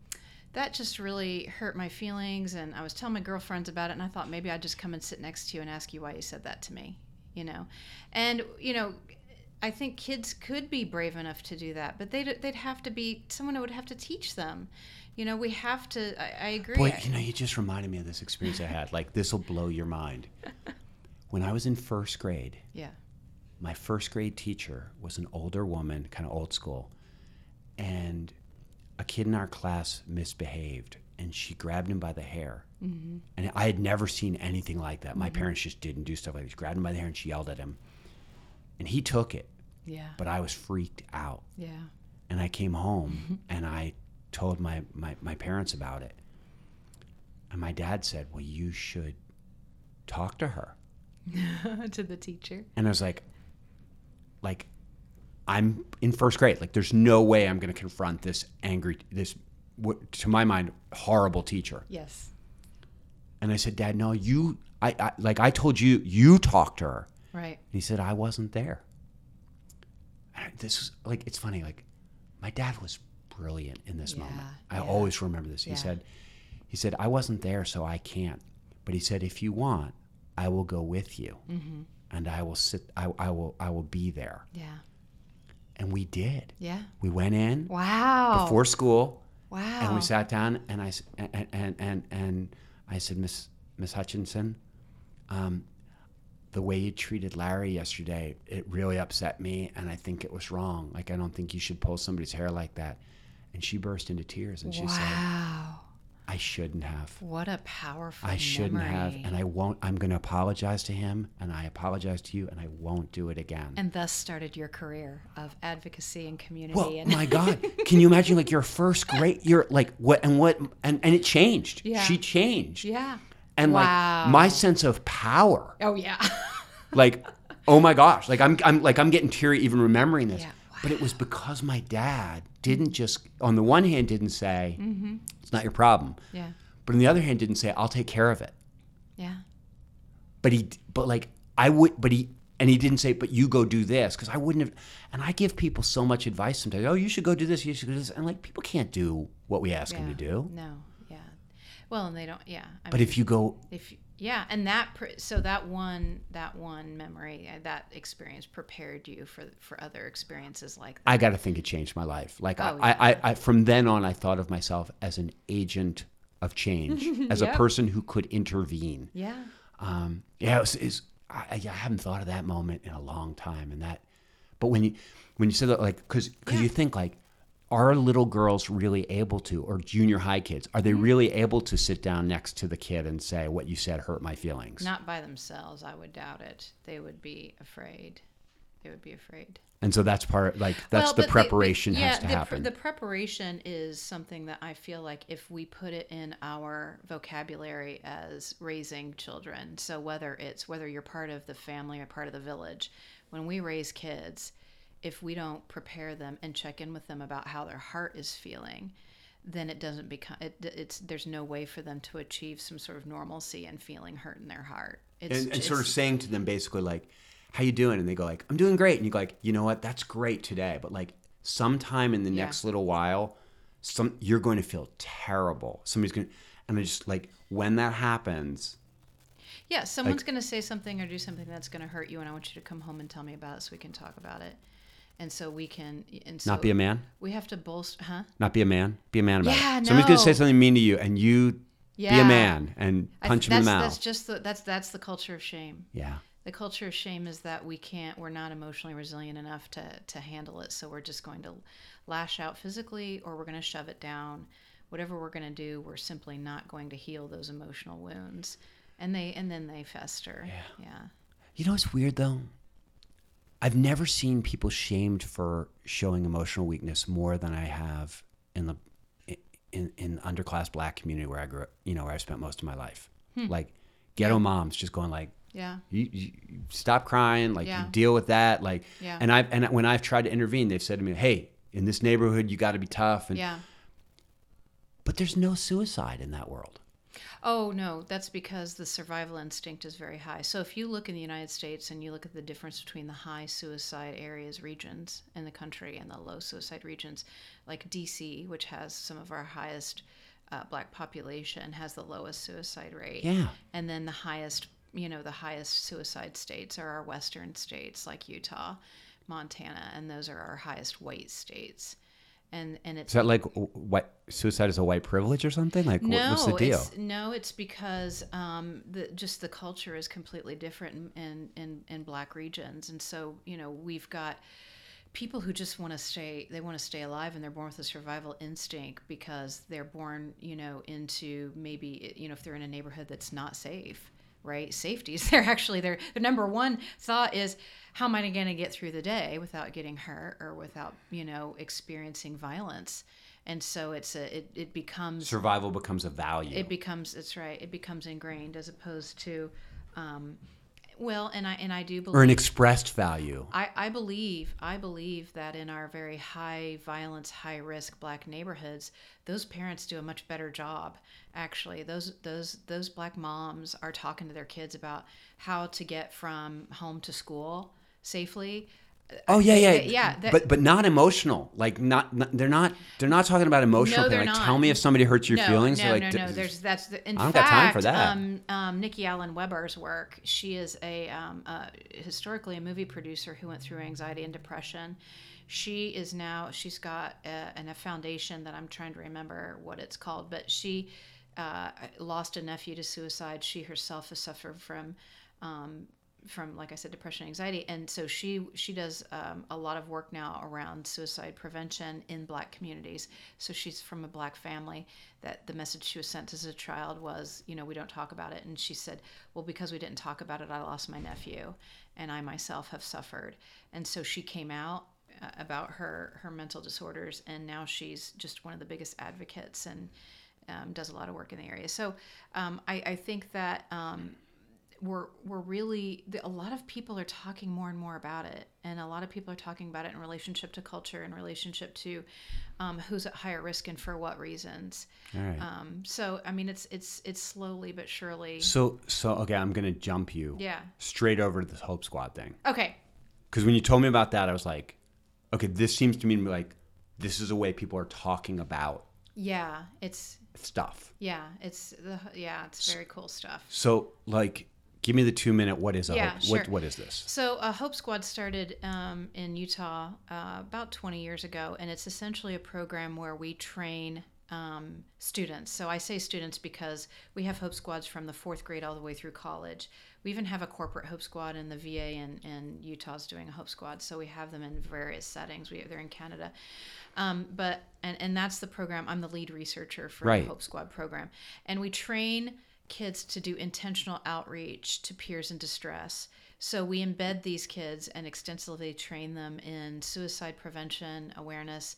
Speaker 1: that just really hurt my feelings and i was telling my girlfriends about it and i thought maybe i'd just come and sit next to you and ask you why you said that to me you know and you know i think kids could be brave enough to do that but they'd, they'd have to be someone who would have to teach them you know we have to i, I agree
Speaker 2: Boy, you know, you just reminded me of this experience I had. Like this will blow your mind. When I was in first grade,
Speaker 1: yeah
Speaker 2: my first grade teacher was an older woman, kind of old school, and a kid in our class misbehaved, and she grabbed him by the hair. Mm-hmm. And I had never seen anything like that. My parents just didn't do stuff like this. She grabbed him by the hair and she yelled at him, and he took it.
Speaker 1: yeah
Speaker 2: But I was freaked out.
Speaker 1: yeah
Speaker 2: and I came home and I told my, my, my parents about it. And my dad said, Well, you should talk to her.
Speaker 1: to the teacher
Speaker 2: And I was like, like, I'm in first grade. Like, there's no way I'm going to confront this angry, this, what, to my mind, horrible teacher.
Speaker 1: yes
Speaker 2: And I said, Dad, no, you, I, I, like, I told you, you talked to her.
Speaker 1: right
Speaker 2: And he said, I wasn't there. And this is like, it's funny. Like, my dad was brilliant in this
Speaker 1: Yeah,
Speaker 2: moment. I
Speaker 1: yeah.
Speaker 2: always remember this. He
Speaker 1: Yeah.
Speaker 2: said, he said, I wasn't there, so I can't. But he said, if you want, I will go with you,
Speaker 1: Mm-hmm.
Speaker 2: and I will sit. I, I will. I will be there.
Speaker 1: yeah
Speaker 2: And we did.
Speaker 1: yeah
Speaker 2: We went in
Speaker 1: wow
Speaker 2: before school,
Speaker 1: wow
Speaker 2: and we sat down, and I and and and, and I said, Miss Miss Hutchinson, um, the way you treated Larry yesterday, it really upset me, and I think it was wrong. Like I don't think you should pull somebody's hair like that. And she burst into tears, and she said,
Speaker 1: wow
Speaker 2: I shouldn't have.
Speaker 1: what a powerful
Speaker 2: I shouldn't have, and I won't. I'm going to apologize to him, and I apologize to you, and I won't do it again.
Speaker 1: and thus started your career of advocacy and community
Speaker 2: well,
Speaker 1: and
Speaker 2: my God, can you imagine? Like your first grade, you're like what and what, and and it changed.
Speaker 1: Yeah.
Speaker 2: She changed,
Speaker 1: yeah
Speaker 2: and
Speaker 1: Wow.
Speaker 2: like my sense of power,
Speaker 1: oh yeah
Speaker 2: like oh my gosh, like I'm I'm like I'm getting teary even remembering this.
Speaker 1: Yeah.
Speaker 2: But it was because my dad didn't just, on the one hand, didn't say mm-hmm. it's not your problem,
Speaker 1: yeah.
Speaker 2: But on the other hand, didn't say I'll take care of it.
Speaker 1: yeah.
Speaker 2: But he but like i would but he and he didn't say but you go do this. Because i wouldn't have and i give people so much advice sometimes. Oh you should go do this you should do this. And like people can't do what we ask them to do.
Speaker 1: No. Yeah. Well and they don't yeah I
Speaker 2: but
Speaker 1: mean,
Speaker 2: if you go
Speaker 1: if yeah and that so that one that one memory uh, that experience prepared you for for other experiences like that
Speaker 2: i got to think it changed my life like
Speaker 1: Oh,
Speaker 2: I, I, I, I from then on i thought of myself as an agent of change as
Speaker 1: Yep.
Speaker 2: a person who could intervene
Speaker 1: yeah
Speaker 2: um, yeah it was, it's, I, I haven't thought of that moment in a long time, and that. But when you when you said that, like, because because
Speaker 1: Yeah.
Speaker 2: you think like, are little girls really able to, or junior high kids, are
Speaker 1: Mm-hmm.
Speaker 2: they really able to sit down next to the kid and say what you said hurt my feelings?
Speaker 1: Not by themselves, I would doubt it. They would be afraid. They would be afraid.
Speaker 2: And so that's part like that's
Speaker 1: Well,
Speaker 2: the
Speaker 1: but they-
Speaker 2: preparation
Speaker 1: but-
Speaker 2: has to
Speaker 1: the,
Speaker 2: happen.
Speaker 1: The preparation is something that I feel like if we put it in our vocabulary as raising children, so whether it's whether you're part of the family or part of the village, when we raise kids, if we don't prepare them and check in with them about how their heart is feeling, then it doesn't become it, it's there's no way for them to achieve some sort of normalcy and feeling hurt in their heart. It's,
Speaker 2: and, and sort of saying to them basically like how you doing and they go like i'm doing great and you go like you know what that's great today but like sometime in the
Speaker 1: Yeah.
Speaker 2: next little while some you're going to feel terrible somebody's going to and i just like when that happens
Speaker 1: Yeah, someone's going to say something or do something that's going to hurt you, and I want you to come home and tell me about it so we can talk about it. And so we can, and so
Speaker 2: not be a man
Speaker 1: we have to bolster, huh?
Speaker 2: not be a man be a man about
Speaker 1: Yeah,
Speaker 2: it somebody's going to say something mean to you and you be a man and punch
Speaker 1: th-
Speaker 2: him in the
Speaker 1: that's,
Speaker 2: mouth
Speaker 1: That's just the, that's that's the culture of shame.
Speaker 2: yeah
Speaker 1: The culture of shame is that we can't, we're not emotionally resilient enough to to handle it. So we're just going to lash out physically, or we're going to shove it down. Whatever we're going to do, we're simply not going to heal those emotional wounds, and they and then they fester.
Speaker 2: Yeah.
Speaker 1: yeah.
Speaker 2: You know what's weird though? I've never seen people shamed for showing emotional weakness more than I have in the in in underclass black community where I grew up, you know, where I spent most of my life.
Speaker 1: Hmm.
Speaker 2: Like ghetto moms just going like
Speaker 1: Yeah.
Speaker 2: you, you stop crying, like
Speaker 1: Yeah.
Speaker 2: you deal with that, like
Speaker 1: Yeah.
Speaker 2: and I've and when I've tried to intervene, they've said to me, "Hey, in this neighborhood, you got to be tough." And
Speaker 1: Yeah.
Speaker 2: but there's no suicide in that world.
Speaker 1: Oh, no, that's because the survival instinct is very high. So if you look in the United States and you look at the difference between the high suicide areas, regions in the country, and the low suicide regions, like DC, which has some of our highest uh, black population, has the lowest suicide rate.
Speaker 2: Yeah.
Speaker 1: And then the highest, you know, the highest suicide states are our western states like Utah, Montana, and those are our highest white states. And, and it's
Speaker 2: Is that like what suicide is a white privilege or something? Like
Speaker 1: no,
Speaker 2: what's the deal?
Speaker 1: It's, no, it's because um, the, just the culture is completely different in, in, in, in black regions. And so, you know, we've got people who just want to stay, they want to stay alive and they're born with a survival instinct because they're born, you know, into maybe, you know, if they're in a neighborhood that's not safe. Right, safety is their actually. Their their number one thought is how am I going to get through the day without getting hurt or without you know experiencing violence, and so it's a it, it becomes
Speaker 2: Survival becomes a value.
Speaker 1: it becomes it's right it becomes ingrained as opposed to um, well and i and i do believe
Speaker 2: or an expressed value.
Speaker 1: I, I believe I believe that in our very high violence, high risk black neighborhoods, those parents do a much better job. Actually, those those those black moms are talking to their kids about how to get from home to school safely.
Speaker 2: Oh yeah, yeah,
Speaker 1: yeah, that-
Speaker 2: but but not emotional. Like not, not they're not they're not talking about emotional.
Speaker 1: No, they're
Speaker 2: like
Speaker 1: not.
Speaker 2: tell me if somebody hurts your
Speaker 1: no,
Speaker 2: feelings.
Speaker 1: No,
Speaker 2: like,
Speaker 1: no,
Speaker 2: "D-
Speaker 1: no. There's that's the. In
Speaker 2: I don't
Speaker 1: fact,
Speaker 2: got time for that.
Speaker 1: Um, um, Nikki Allen Weber's work. She is a um, uh, historically a movie producer who went through anxiety and depression. She is now. She's got a, and a foundation that I'm trying to remember what it's called, but she uh, lost a nephew to suicide. She herself has suffered from. Um, from like I said, depression, anxiety, and so she she does um, a lot of work now around suicide prevention in Black communities. So she's from a Black family. That the message she was sent as a child was, you know, we don't talk about it, and she said, well, because we didn't talk about it, I lost my nephew, and I myself have suffered, and so she came out uh, about her her mental disorders, and now she's just one of the biggest advocates and um, does a lot of work in the area. So um, I, I think that. We're we're really a lot of people are talking more and more about it, and a lot of people are talking about it in relationship to culture, in relationship to um, who's at higher risk and for what reasons.
Speaker 2: All right.
Speaker 1: Um, so I mean, it's it's it's slowly but surely.
Speaker 2: so so okay, I'm gonna jump you
Speaker 1: Yeah.
Speaker 2: straight over to this Hope Squad thing
Speaker 1: Okay.
Speaker 2: because when you told me about that, I was like, okay, this seems to me like this is a way people are talking about
Speaker 1: Yeah. It's
Speaker 2: stuff.
Speaker 1: yeah. It's the yeah. It's very cool stuff.
Speaker 2: So like, give me the two minute. What is a
Speaker 1: Yeah,
Speaker 2: Hope,
Speaker 1: sure.
Speaker 2: what what is this?
Speaker 1: So, uh, Hope Squad started um, in Utah uh, about 20 years ago, and it's essentially a program where we train um, students. So I say students because we have Hope Squads from the fourth grade all the way through college. We even have a corporate Hope Squad in the VA and, and Utah's doing a Hope Squad. So we have them in various settings. We they're in Canada, um, but and and that's the program. I'm the lead researcher for
Speaker 2: Right.
Speaker 1: the Hope Squad program, and we train kids to do intentional outreach to peers in distress. So we embed these kids and extensively train them in suicide prevention awareness.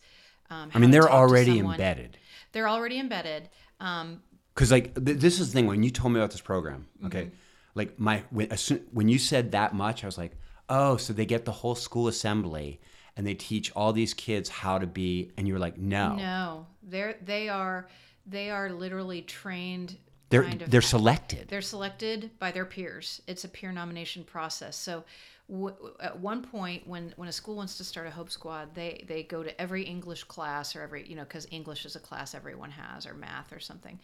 Speaker 1: Um,
Speaker 2: I mean, they're already embedded.
Speaker 1: They're already embedded. Um,
Speaker 2: Because like th- this is the thing when you told me about this program,
Speaker 1: Mm-hmm.
Speaker 2: okay, like my when, as soon, when you said that much, I was like, oh, so they get the whole school assembly and they teach all these kids how to be, and you were like, no,
Speaker 1: no, they're they are they are literally trained.
Speaker 2: They're
Speaker 1: kind of
Speaker 2: they're selected.
Speaker 1: They're selected by their peers. It's a peer nomination process. So, w- at one point, when when a school wants to start a Hope Squad, they they go to every English class or every you know because English is a class everyone has or math or something,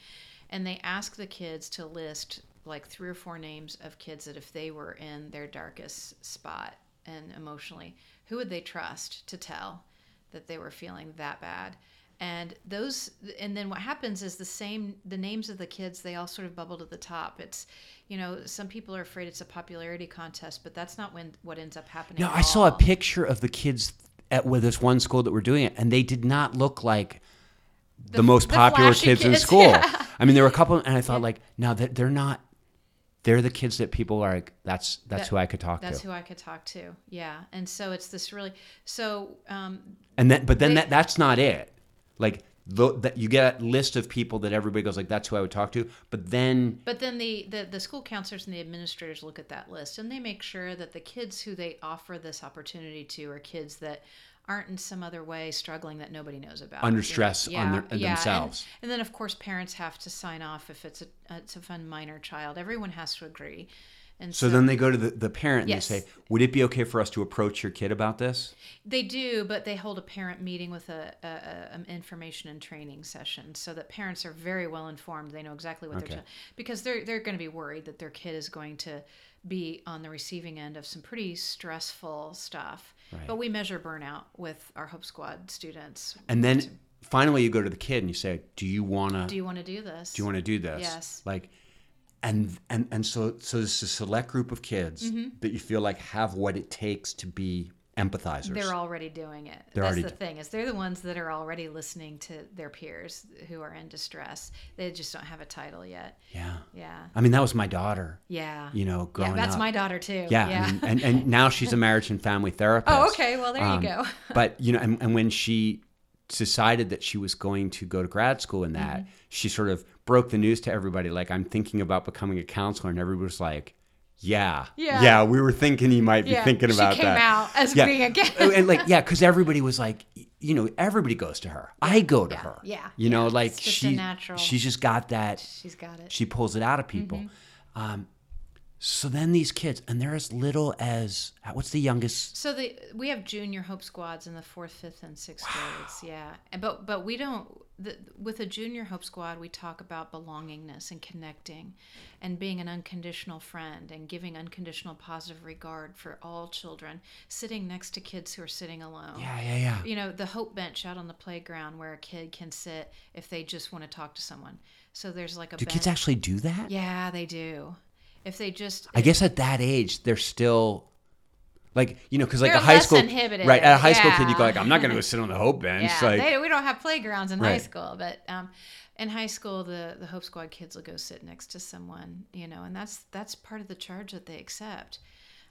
Speaker 1: and they ask the kids to list like three or four names of kids that if they were in their darkest spot and emotionally, who would they trust to tell that they were feeling that bad? And those and then what happens is the same the names of the kids they all sort of bubble to the top it's you know some people are afraid it's a popularity contest but that's not when what ends up happening
Speaker 2: No, I saw a picture of the kids at with this one school that were doing it, and they did not look like the, most
Speaker 1: the
Speaker 2: popular
Speaker 1: flashy
Speaker 2: kids, in school.
Speaker 1: yeah.
Speaker 2: I mean, there were a couple, and I thought like, no, they're, they're not. They're the kids that people are like. That's that's
Speaker 1: That-
Speaker 2: who I could talk to.
Speaker 1: that's who i could talk to yeah and so it's this really so um
Speaker 2: And then, but then
Speaker 1: They-
Speaker 2: that that's not it. Like the, that you get a list of people that everybody goes like, that's who I would talk to. But then,
Speaker 1: But then the, the, the school counselors and the administrators look at that list and they make sure that the kids who they offer this opportunity to are kids that aren't in some other way struggling that nobody knows about.
Speaker 2: Under
Speaker 1: you know?
Speaker 2: stress on their-
Speaker 1: and-
Speaker 2: themselves.
Speaker 1: And, then, of course, parents have to sign off if it's a, it's a fun minor child. Everyone has to agree. And
Speaker 2: so then they go to the, the parent and
Speaker 1: Yes.
Speaker 2: they say, would it be okay for us to approach your kid about this?
Speaker 1: They do, but they hold a parent meeting with a, a, a an information and training session so that parents are very well informed. They know exactly what
Speaker 2: Okay.
Speaker 1: they're because they're they're going to be worried that their kid is going to be on the receiving end of some pretty stressful stuff.
Speaker 2: Right.
Speaker 1: But we measure burnout with our Hope Squad students.
Speaker 2: And then finally you go to the kid and you say, do you want to
Speaker 1: do you want to do this?
Speaker 2: do you want to do this
Speaker 1: Yes.
Speaker 2: like and and and so so this is a select group of kids
Speaker 1: Mm-hmm.
Speaker 2: that you feel like have what it takes to be empathizers
Speaker 1: They're already doing it.
Speaker 2: They're
Speaker 1: That's
Speaker 2: already
Speaker 1: the
Speaker 2: do-
Speaker 1: thing is they're the ones that are already listening to their peers who are in distress. They just don't have a title yet.
Speaker 2: yeah
Speaker 1: Yeah.
Speaker 2: i mean that was my daughter
Speaker 1: Yeah.
Speaker 2: you know growing
Speaker 1: yeah, that's
Speaker 2: up
Speaker 1: my daughter too.
Speaker 2: yeah,
Speaker 1: Yeah.
Speaker 2: And, and and now she's a marriage and family therapist
Speaker 1: oh, okay. Well, there
Speaker 2: Um,
Speaker 1: you go.
Speaker 2: but you know and, and when she decided that she was going to go to grad school in that
Speaker 1: Mm-hmm.
Speaker 2: she sort of broke the news to everybody like i'm thinking about becoming a counselor and everybody was like yeah
Speaker 1: Yeah.
Speaker 2: yeah we were thinking you might be
Speaker 1: Yeah,
Speaker 2: thinking about
Speaker 1: she came
Speaker 2: that
Speaker 1: out as
Speaker 2: yeah.
Speaker 1: being a guest.
Speaker 2: Oh, and like yeah because everybody was like you know everybody goes to her i go to her
Speaker 1: yeah,
Speaker 2: you know like
Speaker 1: It's just a
Speaker 2: she
Speaker 1: natural-
Speaker 2: she's just got that
Speaker 1: She's got it.
Speaker 2: she pulls it out of people
Speaker 1: Mm-hmm.
Speaker 2: um, so then these kids and they're as little as uh, what's the youngest
Speaker 1: So the we have junior hope squads in the fourth, fifth, and sixth grades. Yeah, but but we don't. The, with a junior hope squad, we talk about belongingness and connecting, and being an unconditional friend and giving unconditional positive regard for all children. Sitting next to kids who are sitting alone.
Speaker 2: yeah yeah yeah
Speaker 1: You know, the hope bench out on the playground where a kid can sit if they just want to talk to someone. So there's like a
Speaker 2: do
Speaker 1: bench.
Speaker 2: kids actually do that
Speaker 1: Yeah, they do. If they just
Speaker 2: I guess at that age they're still like you know because like
Speaker 1: They're
Speaker 2: a high school
Speaker 1: inhibited,
Speaker 2: right at a high school kid you go like I'm not going to go sit on the hope bench
Speaker 1: Yeah,
Speaker 2: like
Speaker 1: they, we don't have playgrounds in high school, but um, in high school, the the Hope Squad kids will go sit next to someone, you know, and that's that's part of the charge that they accept.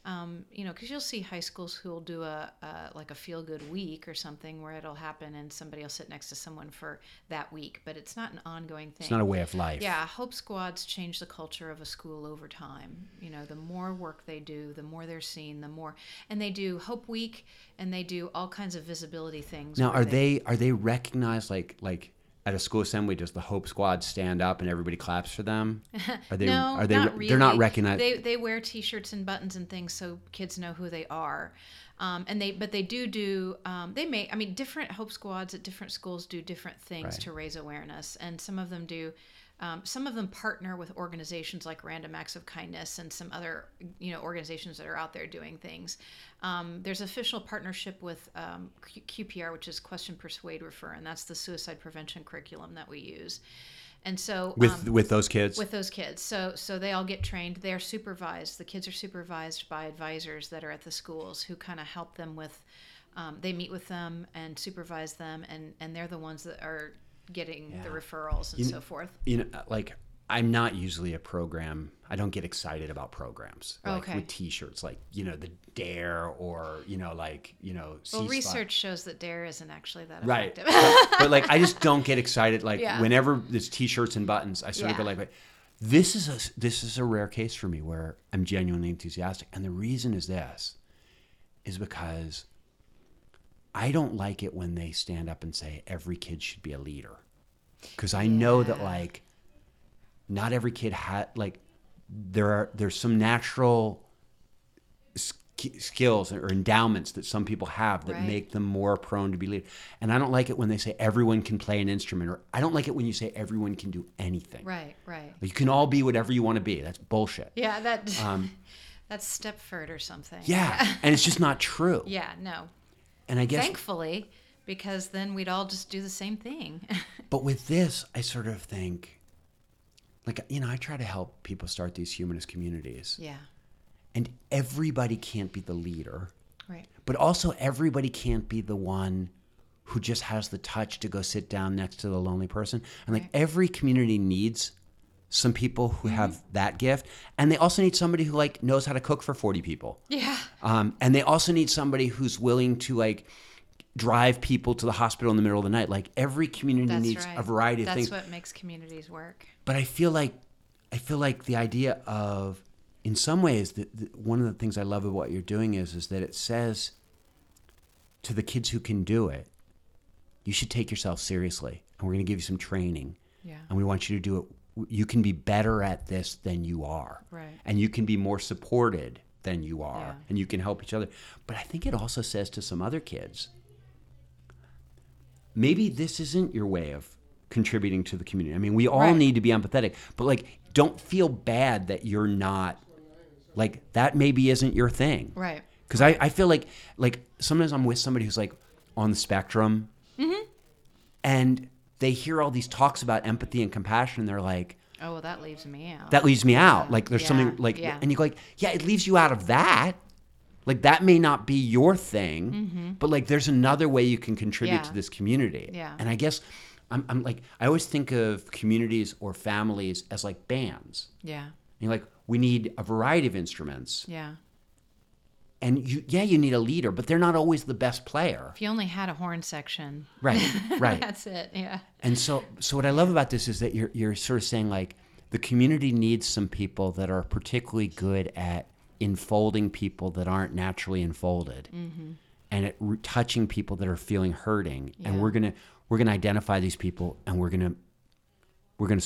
Speaker 1: Um, you know, because you'll see high schools who will do a, a like a feel good week or something where it'll happen and somebody will sit next to someone for that week, but it's not an ongoing thing.
Speaker 2: it's not a way of life
Speaker 1: Yeah, Hope Squads change the culture of a school over time. You know, the more work they do, the more they're seen, the more, and they do Hope Week, and they do all kinds of visibility things.
Speaker 2: now are they are they recognized like like at a school assembly does the hope squad stand up and everybody claps for them are they
Speaker 1: no,
Speaker 2: are they?
Speaker 1: Not really.
Speaker 2: They're not recognized
Speaker 1: They they wear T-shirts and buttons and things so kids know who they are. Um, and they, but they do do. Um, they may. I mean, different Hope Squads at different schools do different things
Speaker 2: Right.
Speaker 1: to raise awareness, and some of them do Um, some of them partner with organizations like Random Acts of Kindness and some other, you know, organizations that are out there doing things. Um, there's official partnership with um, Q- QPR, which is Question, Persuade, Refer, and that's the suicide prevention curriculum that we use. And so
Speaker 2: with
Speaker 1: um,
Speaker 2: with those kids.
Speaker 1: with those kids. So so they all get trained. They're supervised. The kids are supervised by advisors that are at the schools who kind of help them with. Um, they meet with them and supervise them, and and they're the ones that are getting the referrals and
Speaker 2: You-
Speaker 1: so forth.
Speaker 2: you know, uh, like I'm not usually a program. I don't get excited about programs like
Speaker 1: Okay.
Speaker 2: with T-shirts, like you know the Dare or you know like you know.
Speaker 1: Well,
Speaker 2: C-Spot.
Speaker 1: research shows that dare isn't actually that
Speaker 2: right?
Speaker 1: effective.
Speaker 2: but, but, like I just don't get excited. Like
Speaker 1: Yeah.
Speaker 2: whenever there's T-shirts and buttons, I sort of go like, like, this is a this is a rare case for me where I'm genuinely enthusiastic, and the reason is this, is because I don't like it when they stand up and say every kid should be a leader, because I know that like not every kid had like there are there's some natural sk- skills or endowments that some people have that
Speaker 1: Right.
Speaker 2: make them more prone to be lead. And I don't like it when they say everyone can play an instrument or I don't like it when you say everyone can do anything.
Speaker 1: right, right.
Speaker 2: You can all be whatever you want to be. That's bullshit.
Speaker 1: Yeah, that
Speaker 2: Um,
Speaker 1: that's Stepford or something.
Speaker 2: yeah, and it's just not true.
Speaker 1: Yeah, no.
Speaker 2: And I guess
Speaker 1: Thankfully, because then we'd all just do the same thing.
Speaker 2: but with this I sort of think like you know, I try to help people start these humanist communities.
Speaker 1: yeah.
Speaker 2: And everybody can't be the leader.
Speaker 1: Right.
Speaker 2: but also everybody can't be the one who just has the touch to go sit down next to the lonely person and like
Speaker 1: Right.
Speaker 2: every community needs some people who have that gift and they also need somebody who like knows how to cook for 40 people
Speaker 1: Yeah.
Speaker 2: um, and they also need somebody who's willing to like drive people to the hospital in the middle of the night like every community
Speaker 1: That's
Speaker 2: needs
Speaker 1: right.
Speaker 2: a variety of
Speaker 1: That's
Speaker 2: things That's
Speaker 1: what makes communities work.
Speaker 2: but I feel like I feel like the idea of in some ways the, the, one of the things I love about what you're doing is is that it says to the kids who can do it you should take yourself seriously and we're going to give you some training
Speaker 1: Yeah.
Speaker 2: and we want you to do it you can be better at this than you are
Speaker 1: Right.
Speaker 2: and you can be more supported than you are
Speaker 1: Yeah.
Speaker 2: and you can help each other but I think it also says to some other kids maybe this isn't your way of contributing to the community. I mean, we all
Speaker 1: Right.
Speaker 2: need to be empathetic, but like, don't feel bad that you're not like that. Maybe isn't your thing,
Speaker 1: Right.
Speaker 2: Because I, I feel like like sometimes I'm with somebody who's like on the spectrum,
Speaker 1: Mm-hmm.
Speaker 2: and they hear all these talks about empathy and compassion, and they're like.
Speaker 1: Oh, well, that leaves me out.
Speaker 2: That leaves me out. Like there's
Speaker 1: Yeah.
Speaker 2: something like,
Speaker 1: Yeah.
Speaker 2: and you go like, yeah, it leaves you out of that. Like that may not be your thing, but like there's another way you can contribute
Speaker 1: Mm-hmm. Yeah.
Speaker 2: to this community.
Speaker 1: Yeah.
Speaker 2: And I guess I'm, I'm like, I always think of communities or families as like bands.
Speaker 1: yeah.
Speaker 2: You're like, we need a variety of instruments,
Speaker 1: Yeah.
Speaker 2: And you, yeah, you need a leader, but they're not always the best player.
Speaker 1: If you only had a horn section,
Speaker 2: Right, right.
Speaker 1: that's it. Yeah.
Speaker 2: And so, so what I love about this is that you're you're sort of saying like the community needs some people that are particularly good at enfolding people that aren't naturally enfolded, mm-hmm. and at re- touching people that are feeling hurting. And we're gonna we're gonna identify these people, and we're gonna we're gonna.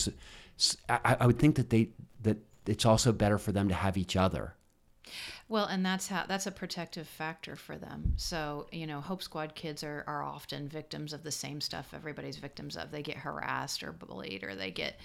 Speaker 2: I would think that they that it's also better for them to have each other.
Speaker 1: Well, and that's how that's a protective factor for them. So, you know, Hope Squad kids are, are often victims of the same stuff everybody's victims of. They get harassed or bullied or they get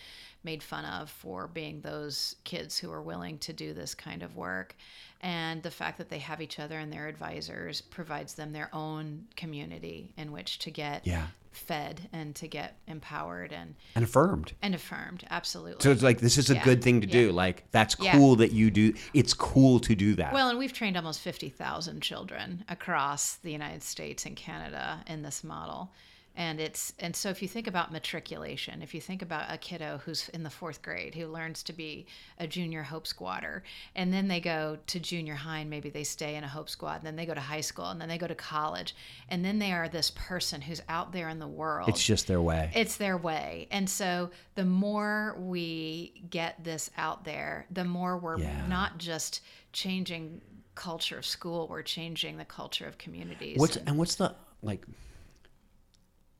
Speaker 1: made fun of for being those kids who are willing to do this kind of work. And the fact that they have each other and their advisors provides them their own community in which to get
Speaker 2: Yeah.
Speaker 1: Fed and to get empowered and,
Speaker 2: And affirmed.
Speaker 1: and affirmed. Absolutely.
Speaker 2: So it's like this is a
Speaker 1: Yeah,
Speaker 2: good thing to do. Like that's
Speaker 1: Yeah.
Speaker 2: cool that you do. It's cool to do that.
Speaker 1: Well, and we've trained almost 50,000 children across the United States and Canada in this model. And it's and so if you think about matriculation, if you think about a kiddo who's in the fourth grade who learns to be a junior Hope Squatter, and then they go to junior high and maybe they stay in a Hope Squad, and then they go to high school, and then they go to college, and then they are this person who's out there in the world.
Speaker 2: it's just their way.
Speaker 1: It's their way. And so the more we get this out there, the more we're
Speaker 2: Yeah.
Speaker 1: not just changing culture of school, we're changing the culture of communities.
Speaker 2: What's
Speaker 1: and-
Speaker 2: and what's the like?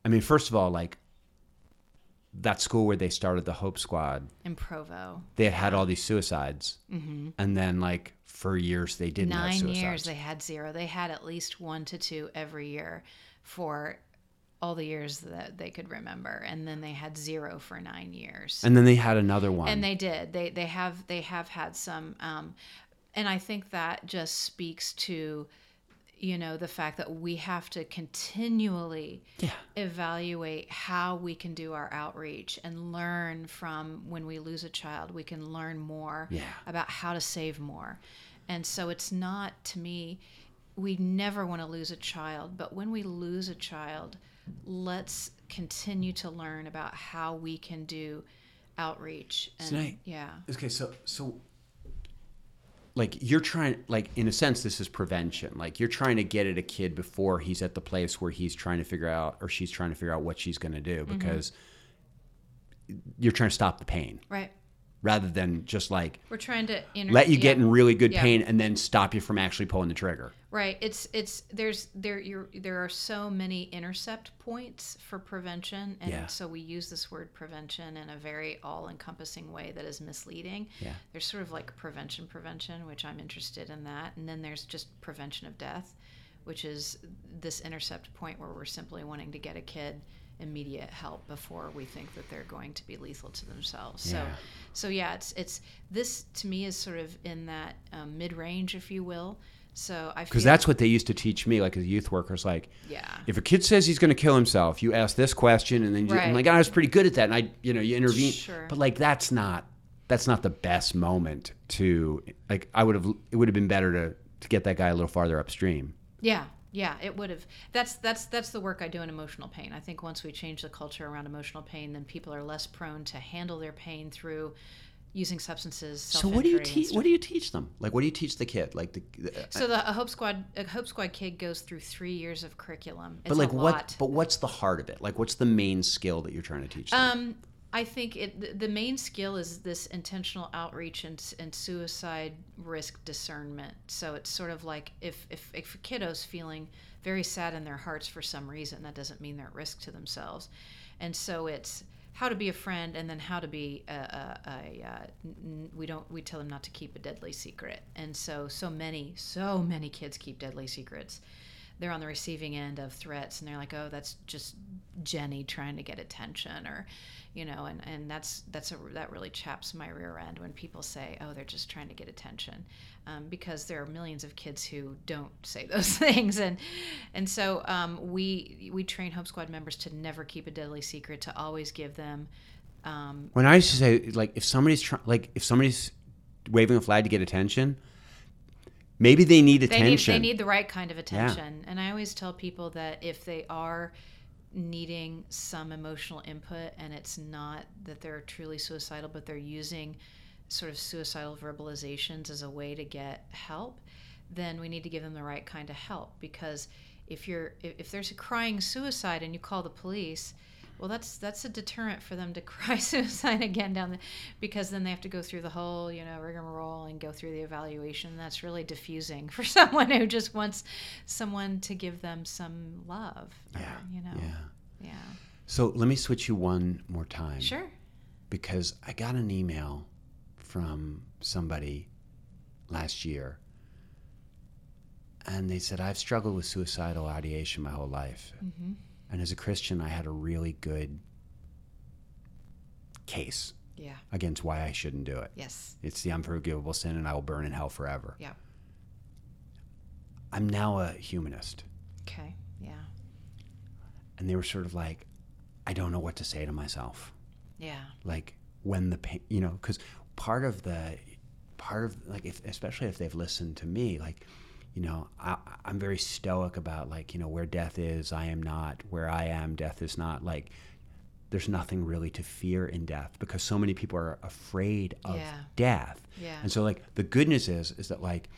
Speaker 2: I mean, first of all, like that school where they started the Hope Squad,
Speaker 1: in Provo.
Speaker 2: they had had all these suicides, mm-hmm. and then like for years they didn't have
Speaker 1: Nine
Speaker 2: suicides.
Speaker 1: years they had zero. They had at least one to two every year for all the years that they could remember and then they had zero for nine years
Speaker 2: And then they had another one.
Speaker 1: and they did they they have they have had some um and i think that just speaks to you know the fact that we have to continually
Speaker 2: yeah.
Speaker 1: evaluate how we can do our outreach and learn from when we lose a child we can learn more
Speaker 2: Yeah.
Speaker 1: about how to save more and so it's not to me we never want to lose a child but when we lose a child let's continue to learn about how we can do outreach and
Speaker 2: Tonight.
Speaker 1: yeah
Speaker 2: Okay, so so like you're trying like in a sense this is prevention. Like you're trying to get at a kid before he's at the place where he's trying to figure out or she's trying to figure out what she's going to do
Speaker 1: Mm-hmm.
Speaker 2: because you're trying to stop the pain
Speaker 1: right
Speaker 2: rather than just like
Speaker 1: we're trying to inter-
Speaker 2: let you get
Speaker 1: yeah.
Speaker 2: in really good
Speaker 1: Yeah.
Speaker 2: pain and then stop you from actually pulling the trigger.
Speaker 1: Right. It's it's there's there you're there are so many intercept points for prevention and
Speaker 2: Yeah.
Speaker 1: so we use this word prevention in a very all-encompassing way that is misleading.
Speaker 2: Yeah.
Speaker 1: There's sort of like prevention prevention, which I'm interested in that, and then there's just prevention of death, which is this intercept point where we're simply wanting to get a kid immediate help before we think that they're going to be lethal to themselves. So
Speaker 2: Yeah.
Speaker 1: so yeah, it's it's this to me is sort of in that um, mid-range if you will. So I
Speaker 2: Because that's what they used to teach me, like as a youth worker. It's like,
Speaker 1: yeah.
Speaker 2: if a kid says he's going to kill himself, you ask this question, and then you, I'm like, "Oh, I was pretty good at that, and I, you know, you intervene.
Speaker 1: Sure.
Speaker 2: But like, that's not that's not the best moment to like. I would have it would have been better to to get that guy a little farther upstream.
Speaker 1: Yeah, yeah, it would have. That's that's that's the work I do in emotional pain. I think once we change the culture around emotional pain, then people are less prone to handle their pain through using substances.
Speaker 2: So what do you teach? What do you teach them? Like, what do you teach the kid? Like the, the
Speaker 1: So the a Hope Squad a Hope Squad kid goes through three years of curriculum. It's
Speaker 2: but like
Speaker 1: a
Speaker 2: what?
Speaker 1: lot.
Speaker 2: But what's the heart of it? Like, what's the main skill that you're trying to teach them?
Speaker 1: Um, I think it, the- main skill is this intentional outreach and, and suicide risk discernment. So it's sort of like if, if, if a kiddo's feeling very sad in their hearts for some reason, that doesn't mean they're at risk to themselves. And so it's how to be a friend and then how to be a, a, a, n- we don't we tell them not to keep a deadly secret and so so many so many kids keep deadly secrets they're on the receiving end of threats and they're like oh that's just jenny trying to get attention or you know and, and that's that's a that really chaps my rear end when people say oh they're just trying to get attention um, because there are millions of kids who don't say those things and and so um, we we train hope squad members to never keep a deadly secret to always give them um,
Speaker 2: when I used to say, like, if somebody's trying, like, if somebody's waving a flag to get attention, maybe they need
Speaker 1: they need,
Speaker 2: attention.
Speaker 1: they need the right kind of attention. And I always tell people that if they are needing some emotional input and it's not that they're truly suicidal, but they're using sort of suicidal verbalizations as a way to get help, then we need to give them the right kind of help because if you're if, if there's a crying suicide and you call the police well that's that's a deterrent for them to cry suicide again down the because then they have to go through the whole you know rigmarole and go through the evaluation that's really diffusing for someone who just wants someone to give them some love or,
Speaker 2: Yeah,
Speaker 1: you know
Speaker 2: yeah.
Speaker 1: yeah
Speaker 2: So let me switch you one more time.
Speaker 1: sure
Speaker 2: Because I got an email from somebody last year. And they said, I've struggled with suicidal ideation my whole life.
Speaker 1: hmm
Speaker 2: And as a Christian, I had a really good case
Speaker 1: yeah
Speaker 2: against why I shouldn't do it.
Speaker 1: yes
Speaker 2: It's the unforgivable sin, and I will burn in hell forever.
Speaker 1: yeah
Speaker 2: I'm now a humanist.
Speaker 1: okay yeah
Speaker 2: And they were sort of like, I don't know what to say to myself.
Speaker 1: yeah
Speaker 2: like when the pain you know because part of the part of like if especially if they've listened to me like you know I, i'm very stoic about like you know where death is i am not where i am death is not like there's nothing really to fear in death because so many people are afraid of
Speaker 1: Yeah.
Speaker 2: death
Speaker 1: Yeah.
Speaker 2: and so like the good news is is that like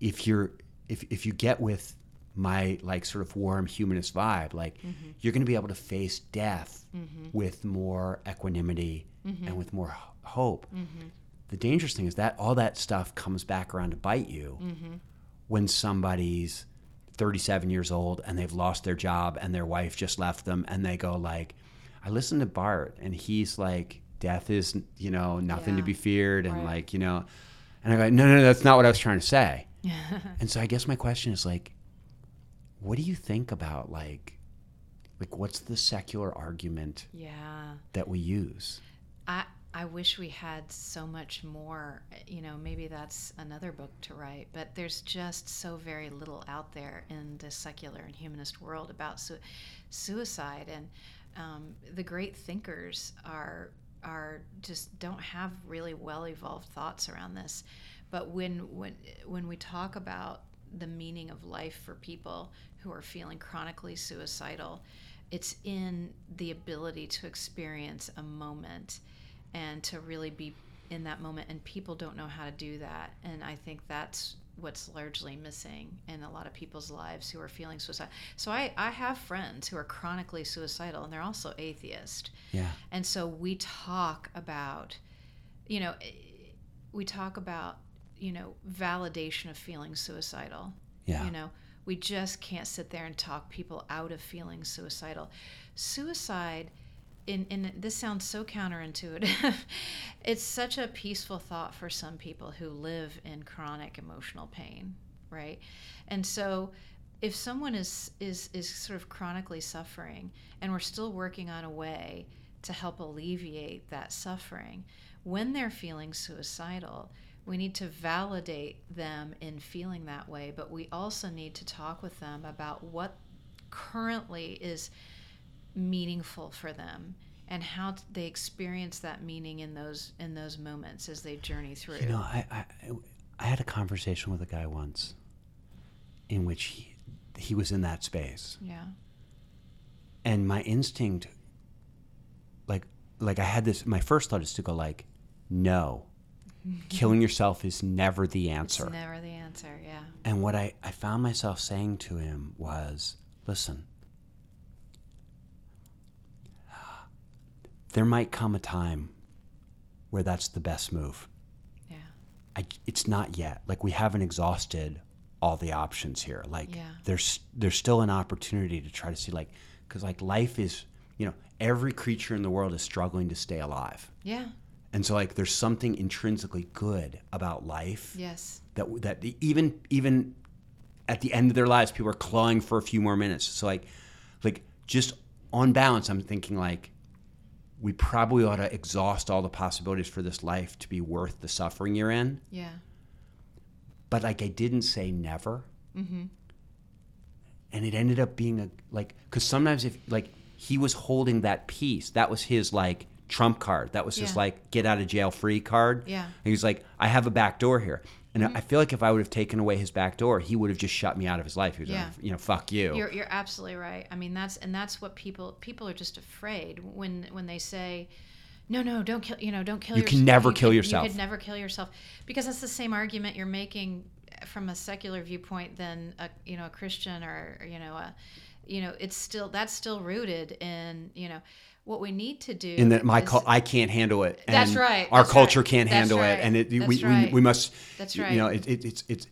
Speaker 2: if you're if, if you get with my like sort of warm humanist vibe like
Speaker 1: Mm-hmm.
Speaker 2: you're going to be able to face death with more equanimity
Speaker 1: Mm-hmm.
Speaker 2: and with more hope the dangerous thing is that all that stuff comes back around to bite you
Speaker 1: Mm-hmm.
Speaker 2: When somebody's 37 years old and they've lost their job and their wife just left them and they go like i listened to bart and he's like death is you know nothing to be feared and
Speaker 1: Right.
Speaker 2: like you know and i go no no no that's not what i was trying to say and so i guess my question is like what do you think about like like what's the secular argument
Speaker 1: Yeah.
Speaker 2: that we use?
Speaker 1: I I wish we had so much more. You know, maybe that's another book to write. But there's just so very little out there in the secular and humanist world about su- suicide, and um, the great thinkers are are just don't have really well evolved thoughts around this. But when when when we talk about the meaning of life for people who are feeling chronically suicidal, it's in the ability to experience a moment and to really be in that moment and people don't know how to do that and i think that's what's largely missing in a lot of people's lives who are feeling suicide so i, I have friends who are chronically suicidal and they're also atheist
Speaker 2: Yeah.
Speaker 1: and so we talk about you know we talk about you know validation of feeling suicidal
Speaker 2: Yeah.
Speaker 1: you know we just can't sit there and talk people out of feeling suicidal suicide in, in this sounds so counterintuitive. It's such a peaceful thought for some people who live in chronic emotional pain right? And so if someone is is is sort of chronically suffering and we're still working on a way to help alleviate that suffering when they're feeling suicidal we need to validate them in feeling that way but we also need to talk with them about what currently is meaningful for them and how they experience that meaning in those in those moments as they journey through
Speaker 2: You know, I, I I had a conversation with a guy once in which he, he was in that space.
Speaker 1: yeah
Speaker 2: And my instinct like like I had this my first thought is to go like no. Killing yourself is never the answer.
Speaker 1: it's never the answer yeah
Speaker 2: And what I, I found myself saying to him was, listen, there might come a time where that's the best move.
Speaker 1: yeah
Speaker 2: I, it's not yet. Like we haven't exhausted all the options here. Like
Speaker 1: Yeah.
Speaker 2: there's there's still an opportunity to try to see like because like life is you know every creature in the world is struggling to stay alive.
Speaker 1: yeah
Speaker 2: And so like there's something intrinsically good about life
Speaker 1: yes
Speaker 2: that that even even at the end of their lives people are clawing for a few more minutes so like like just on balance i'm thinking like we probably ought to exhaust all the possibilities for this life to be worth the suffering you're in.
Speaker 1: Yeah.
Speaker 2: But like i didn't say never.
Speaker 1: Mm-hmm.
Speaker 2: And it ended up being a like because sometimes if like he was holding that piece that was his like trump card. That was his
Speaker 1: Yeah.
Speaker 2: like get out of jail free card.
Speaker 1: Yeah.
Speaker 2: and he was like i have a back door here and i mm-hmm. feel like if i would have taken away his back door he would have just shut me out of his life he was
Speaker 1: Yeah.
Speaker 2: like you know fuck you
Speaker 1: You're you're absolutely right. I mean that's and that's what people people are just afraid when when they say, no no don't kill you know don't kill.
Speaker 2: You
Speaker 1: yours-
Speaker 2: can never kill
Speaker 1: can-
Speaker 2: yourself."
Speaker 1: You could never kill yourself because that's the same argument you're making from a secular viewpoint than a you know a Christian or you know a you know it's still that's still rooted in you know what we need to do.
Speaker 2: in that my
Speaker 1: is-
Speaker 2: I can't handle it. And
Speaker 1: That's right,
Speaker 2: Our
Speaker 1: that's
Speaker 2: culture
Speaker 1: right,
Speaker 2: can't
Speaker 1: that's
Speaker 2: handle
Speaker 1: right,
Speaker 2: it, and it, we,
Speaker 1: that's
Speaker 2: we
Speaker 1: right,
Speaker 2: we must.
Speaker 1: that's right.
Speaker 2: You know,
Speaker 1: right.
Speaker 2: it, it, it's it's,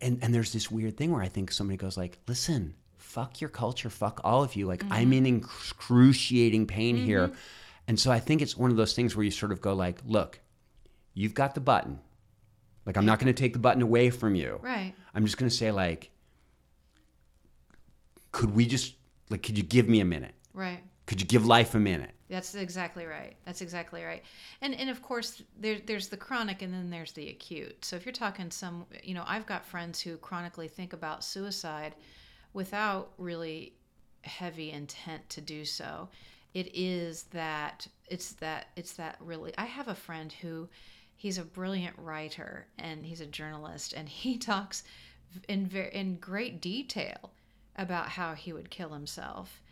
Speaker 2: and and there's this weird thing where I think somebody goes like, "Listen, fuck your culture, fuck all of you. Like
Speaker 1: Mm-hmm.
Speaker 2: I'm in excruciating pain here," and so I think it's one of those things where you sort of go like, "Look, you've got the button. Like I'm not going to take the button away from you.
Speaker 1: right.
Speaker 2: I'm just going to say like, could we just like, could you give me a minute?
Speaker 1: Right.
Speaker 2: Could you give life a minute?"
Speaker 1: That's exactly right. That's exactly right. And and of course there there's the chronic and then there's the acute. So if you're talking some you know, I've got friends who chronically think about suicide without really heavy intent to do so. It is that it's that it's that really I have a friend who he's a brilliant writer and he's a journalist and he talks in ver- in great detail about how he would kill himself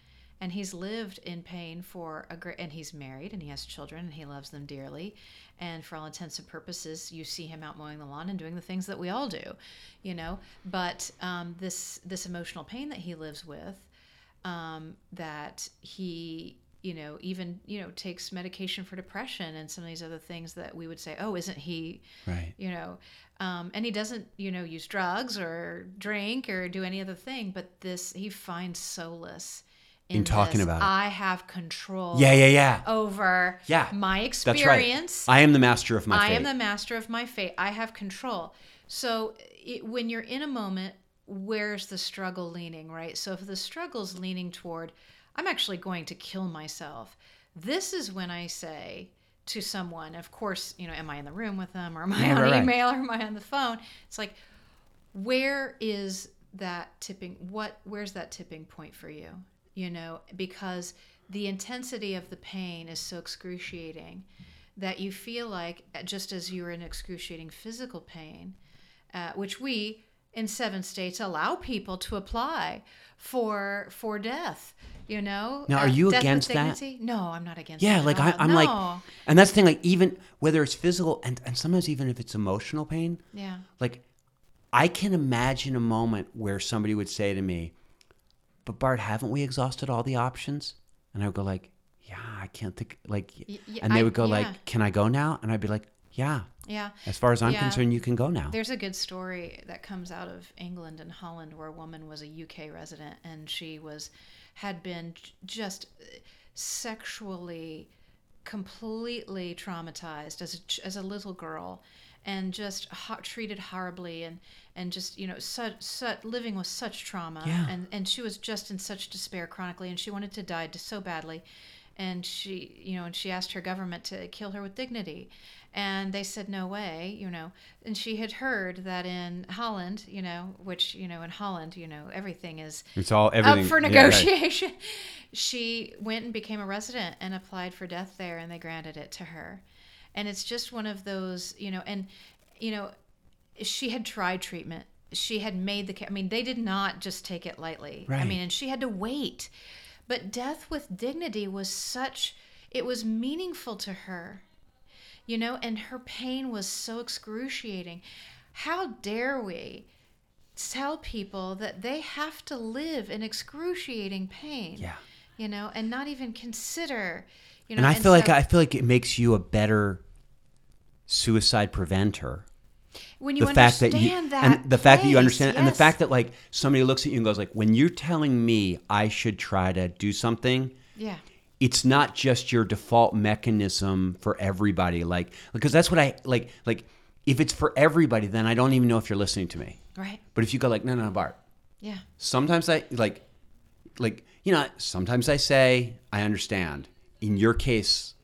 Speaker 1: and he's lived in pain for a great and he's married and he has children and he loves them dearly. And for all intents and purposes you see him out mowing the lawn and doing the things that we all do you know? But um, this this emotional pain that he lives with um, that he you know even you know takes medication for depression and some of these other things that we would say oh isn't he
Speaker 2: Right.
Speaker 1: you know? Um, and he doesn't you know use drugs or drink or do any other thing but this he finds solace in,
Speaker 2: In talking
Speaker 1: this.
Speaker 2: about it.
Speaker 1: i have control
Speaker 2: Yeah, yeah, yeah.
Speaker 1: over
Speaker 2: Yeah,
Speaker 1: my experience.
Speaker 2: That's right. I am the master of my
Speaker 1: I
Speaker 2: fate.
Speaker 1: am the master of my fate. I have control. So it, when you're in a moment where's the struggle leaning, right? So if the struggle's leaning toward, I'm actually going to kill myself, this is when I say to someone, of course, you know, am I in the room with them or am I
Speaker 2: Yeah,
Speaker 1: on
Speaker 2: right, right.
Speaker 1: email or am I on the phone? It's like, where is that tipping what where's that tipping point for you you know because the intensity of the pain is so excruciating that you feel like uh, just as you're in excruciating physical pain uh, which we in seven states allow people to apply for for death you know
Speaker 2: Now, are
Speaker 1: Uh,
Speaker 2: you
Speaker 1: with
Speaker 2: against that?
Speaker 1: no i'm not against
Speaker 2: Yeah, like I. I'm
Speaker 1: No.
Speaker 2: like, and that's the thing. Like even whether it's physical and and sometimes even if it's emotional pain,
Speaker 1: yeah
Speaker 2: like I can imagine a moment where somebody would say to me, "But Bart, haven't we exhausted all the options?" And I would go like, "Yeah, I can't think." Like,
Speaker 1: Y- y-
Speaker 2: and they would go
Speaker 1: yeah.
Speaker 2: like, "Can I go now?" And I'd be like, "Yeah."
Speaker 1: yeah
Speaker 2: As far as I'm
Speaker 1: Yeah.
Speaker 2: concerned, you can go now.
Speaker 1: There's a good story that comes out of England and Holland where a woman was a UK resident and she was had been just sexually completely traumatized as a, as a little girl and just ho- treated horribly and and just you know such, such living with such trauma.
Speaker 2: Yeah.
Speaker 1: and and she was just in such despair chronically and she wanted to die so badly. And she you know and she asked her government to kill her with dignity. And they said no way you know. And she had heard that in holland you know which you know in holland you know everything is
Speaker 2: It's all
Speaker 1: up for negotiation. She went and became a resident and applied for death there and they granted it to her. And it's just one of those you know and you know she had tried treatment she had made the i mean they did not just take it lightly
Speaker 2: Right.
Speaker 1: i mean and she had to wait but death with dignity was such it was meaningful to her you know and her pain was so excruciating how dare we tell people that they have to live in excruciating pain
Speaker 2: Yeah.
Speaker 1: you know and not even consider you know
Speaker 2: And I feel like I feel like it makes you a better suicide preventer.
Speaker 1: When you
Speaker 2: the fact that you
Speaker 1: that
Speaker 2: and the fact that you understand and the fact that like somebody looks at you and goes like when you're telling me I should try to do something
Speaker 1: yeah.
Speaker 2: it's not just your default mechanism for everybody like because that's what I like like if it's for everybody then I don't even know if you're listening to me.
Speaker 1: Right.
Speaker 2: But if you go like no no no Bart.
Speaker 1: Yeah.
Speaker 2: Sometimes I like like you know sometimes I say I understand. In your case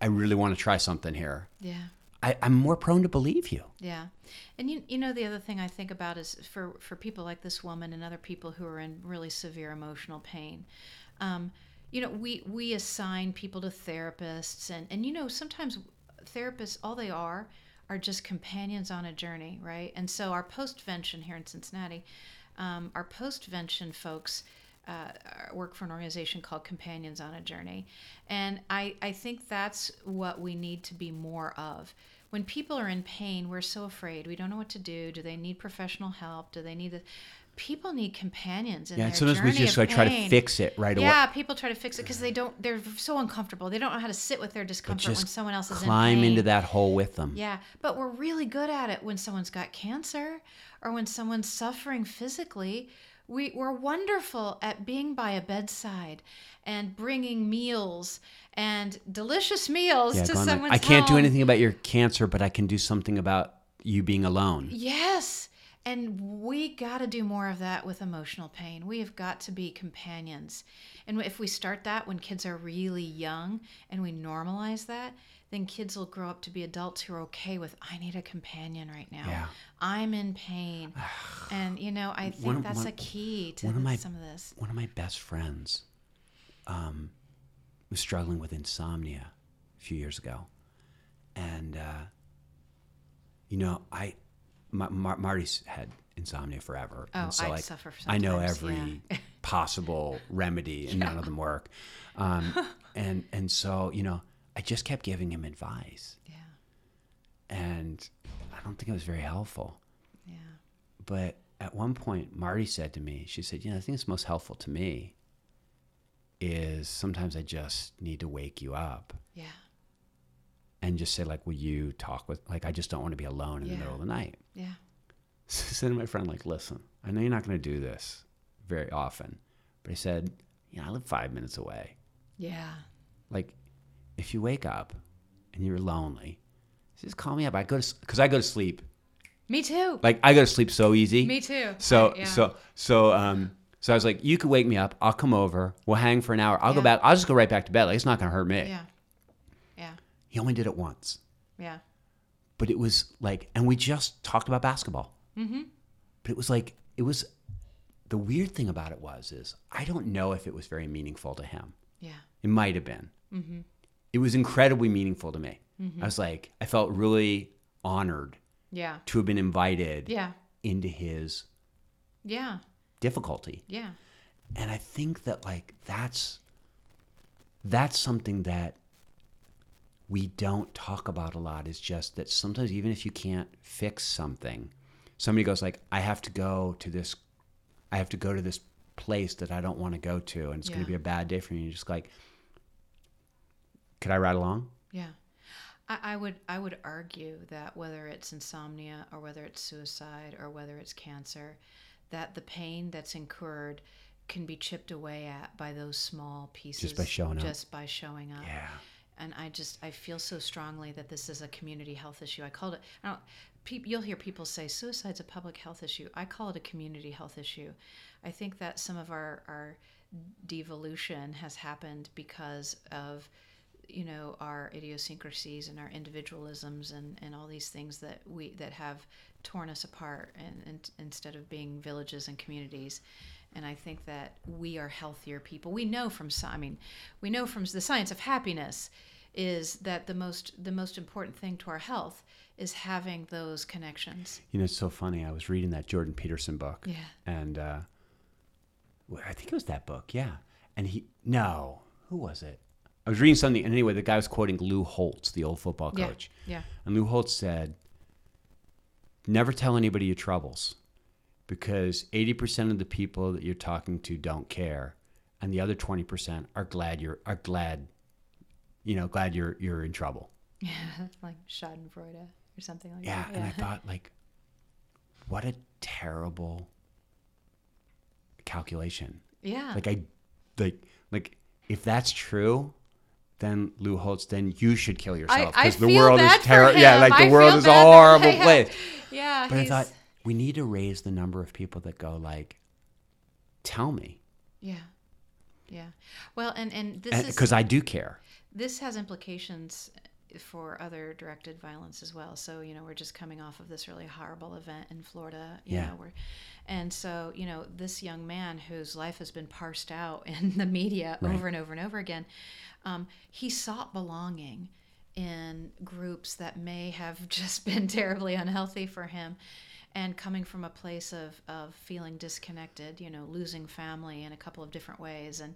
Speaker 2: I really want to try something here.
Speaker 1: Yeah
Speaker 2: I, I'm more prone to believe you
Speaker 1: Yeah. And you, you know the other thing I think about is for, for people like this woman and other people who are in really severe emotional pain, um, you know, we, we assign people to therapists and, and you know, sometimes therapists, all they are, are just companions on a journey, right? And so our postvention here in Cincinnati, um, our postvention folks uh, work for an organization called Companions on a Journey. And I, I think that's what we need to be more of. When people are in pain, we're so afraid. We don't know what to do. Do they need professional help? Do they need the people need companions in
Speaker 2: yeah
Speaker 1: their
Speaker 2: and sometimes we just like try to fix it right away
Speaker 1: Yeah, people try to fix it because they don't. They're so uncomfortable. They don't know how to sit with their discomfort when someone else is
Speaker 2: climb
Speaker 1: in pain.
Speaker 2: into that hole with them
Speaker 1: Yeah, but we're really good at it when someone's got cancer or when someone's suffering physically. We, we're wonderful at being by a bedside and bringing meals and delicious meals
Speaker 2: Yeah,
Speaker 1: to
Speaker 2: going like,
Speaker 1: someone's
Speaker 2: I can't do anything about your cancer, but I can do something about you being alone.
Speaker 1: Yes. And we got to do more of that with emotional pain. We have got to be companions. And if we start that when kids are really young and we normalize that, then kids will grow up to be adults who are okay with, I need a companion right now.
Speaker 2: Yeah.
Speaker 1: I'm in pain. and, you know, I think
Speaker 2: One
Speaker 1: that's
Speaker 2: one-
Speaker 1: a key to
Speaker 2: my-
Speaker 1: some of this.
Speaker 2: One of my best friends um, was struggling with insomnia a few years ago. And, uh, you know, I, Ma- Mar- Marty's had insomnia forever.
Speaker 1: Oh,
Speaker 2: and so
Speaker 1: I
Speaker 2: like,
Speaker 1: suffer
Speaker 2: I know every
Speaker 1: yeah.
Speaker 2: possible remedy, and none of them work. Um, and and so you know, I just kept giving him advice,
Speaker 1: Yeah.
Speaker 2: and I don't think it was very helpful.
Speaker 1: Yeah.
Speaker 2: But at one point, Marty said to me, she said, "You know, I think it's most helpful to me is sometimes I just need to wake you up
Speaker 1: Yeah.
Speaker 2: and just say like, will you talk with like I just don't want to be alone in
Speaker 1: Yeah.
Speaker 2: the middle of the night."
Speaker 1: Yeah.
Speaker 2: So I said to my friend, like, listen, I know you're not going to do this very often, but I said, you know, I live five minutes away.
Speaker 1: Yeah.
Speaker 2: Like, if you wake up and you're lonely, just call me up. I go to because I go to sleep
Speaker 1: Me too.
Speaker 2: Like I go to sleep so easy.
Speaker 1: Me too.
Speaker 2: So
Speaker 1: I- yeah.
Speaker 2: so so um so I was like, you could wake me up. I'll come over. We'll hang for an hour. I'll go back. I'll just go right back to bed. Like it's not gonna hurt me.
Speaker 1: Yeah. Yeah.
Speaker 2: He only did it once,
Speaker 1: Yeah.
Speaker 2: but it was like, and we just talked about basketball. Mm-hmm. But it was like it was. The weird thing about it was is I don't know if it was very meaningful to him.
Speaker 1: Yeah.
Speaker 2: It might have been. Mm-hmm. It was incredibly meaningful to me. Mm-hmm. I was like, I felt really honored
Speaker 1: Yeah.
Speaker 2: to have been invited
Speaker 1: Yeah.
Speaker 2: into his
Speaker 1: Yeah.
Speaker 2: Difficulty.
Speaker 1: Yeah.
Speaker 2: And I think that like that's that's something that we don't talk about a lot is just that sometimes even if you can't fix something, somebody goes like, I have to go to this I have to go to this place that I don't want to go to and it's
Speaker 1: Yeah.
Speaker 2: gonna be a bad day for me. And you're just like could I ride along?
Speaker 1: Yeah. I, I would I would argue that whether it's insomnia or whether it's suicide or whether it's cancer, that the pain that's incurred can be chipped away at by those small pieces just
Speaker 2: by showing up.
Speaker 1: just by showing up
Speaker 2: Yeah.
Speaker 1: and I just I feel so strongly that this is a community health issue. I called it. I don't, peop, you'll hear people say suicide's a public health issue. I call it a community health issue. I think that some of our our devolution has happened because of you know our idiosyncrasies and our individualisms and, and all these things that we that have torn us apart and, and instead of being villages and communities and I think that we are healthier people. We know from I mean, we know from the science of happiness is that the most the most important thing to our health is having those connections.
Speaker 2: You know, it's so funny. I was reading that Jordan Peterson book.
Speaker 1: Yeah.
Speaker 2: And uh, I think it was that book. Yeah. And he, no, who was it? I was reading something. And anyway, the guy was quoting Lou Holtz, the old football
Speaker 1: Yeah.
Speaker 2: coach.
Speaker 1: Yeah.
Speaker 2: And Lou Holtz said, never tell anybody your troubles because 80% of the people that you're talking to don't care. And the other 20% are glad you're, are glad, you know, glad you're, you're in trouble.
Speaker 1: Yeah, like Schadenfreude or something like that.
Speaker 2: Yeah, and I thought like, what a terrible calculation.
Speaker 1: yeah.
Speaker 2: Like I, like like if that's true, then Lou Holtz, then you should kill yourself
Speaker 1: because
Speaker 2: the world is terrible. Yeah, like the
Speaker 1: I
Speaker 2: world is a horrible place.
Speaker 1: yeah,
Speaker 2: But I thought we need to raise the number of people that go like, tell me,
Speaker 1: yeah. Yeah. Well, and and this is
Speaker 2: because I do care.
Speaker 1: this has implications for other directed violence as well. So, you know, we're just coming off of this really horrible event in Florida, you
Speaker 2: Yeah.
Speaker 1: know, where, and so, you know, this young man whose life has been parsed out in the media
Speaker 2: Right.
Speaker 1: over and over and over again, um, he sought belonging in groups that may have just been terribly unhealthy for him. And coming from a place of, of feeling disconnected, you know, losing family in a couple of different ways, and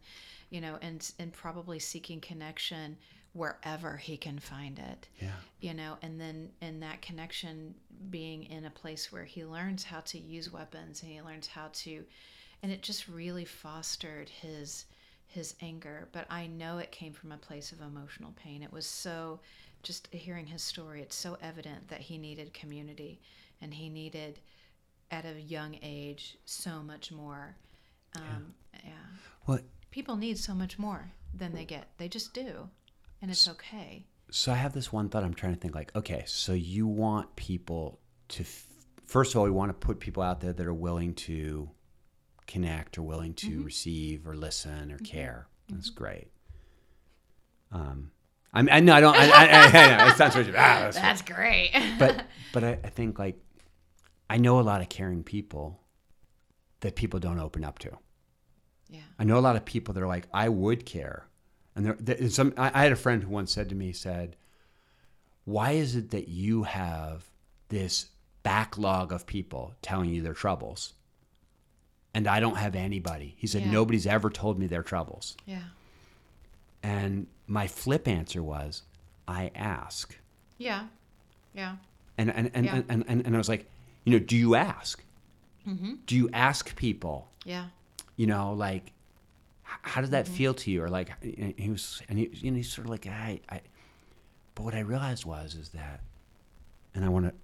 Speaker 1: you know, and and probably seeking connection wherever he can find it.
Speaker 2: Yeah.
Speaker 1: You know, and then in that connection being in a place where he learns how to use weapons and he learns how to and it just really fostered his his anger, but I know it came from a place of emotional pain. It was so just hearing his story, it's so evident that he needed community and he needed at a young age so much more. Um, yeah
Speaker 2: What
Speaker 1: people need so much more than they get. They just do. And it's okay.
Speaker 2: so I have this one thought. I'm trying to think like, okay, so you want people to, f- first of all, we want to put people out there that are willing to connect or willing to
Speaker 1: Mm-hmm.
Speaker 2: receive or listen or care. That's great. Um, I'm, I know I don't. I, I, I, I, it sounds. Ah, that's
Speaker 1: That's great.
Speaker 2: but but I, I think like I know a lot of caring people that people don't open up to.
Speaker 1: yeah.
Speaker 2: I know a lot of people that are like, I would care, and there, there some. I, I had a friend who once said to me, said, "Why is it that you have this backlog of people telling you their troubles, and I don't have anybody?" He said,
Speaker 1: Yeah.
Speaker 2: "Nobody's ever told me their troubles."
Speaker 1: Yeah.
Speaker 2: And my flip answer was, "I ask."
Speaker 1: Yeah. Yeah.
Speaker 2: And and and,
Speaker 1: Yeah.
Speaker 2: and, and, and I was like, you know, do you ask?
Speaker 1: Mm-hmm.
Speaker 2: Do you ask people?
Speaker 1: Yeah.
Speaker 2: You know, like, how does that
Speaker 1: Mm-hmm.
Speaker 2: feel to you? Or like, and he was, and he, you know, he's sort of like, I, I. But what I realized was, is that, and I want to.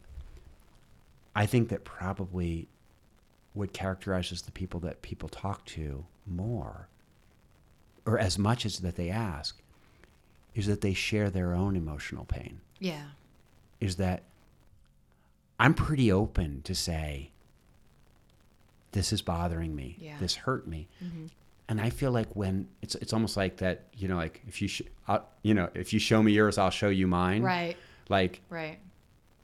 Speaker 2: I think that probably, what characterizes the people that people talk to more, or as much as that they ask, is that they share their own emotional pain
Speaker 1: Yeah.
Speaker 2: is that I'm pretty open to say, this is bothering me.
Speaker 1: Yeah.
Speaker 2: This hurt me.
Speaker 1: Mm-hmm.
Speaker 2: And I feel like when it's it's almost like that, you know, like if you sh- uh, you know, if you show me yours, I'll show you mine.
Speaker 1: Right.
Speaker 2: Like
Speaker 1: Right.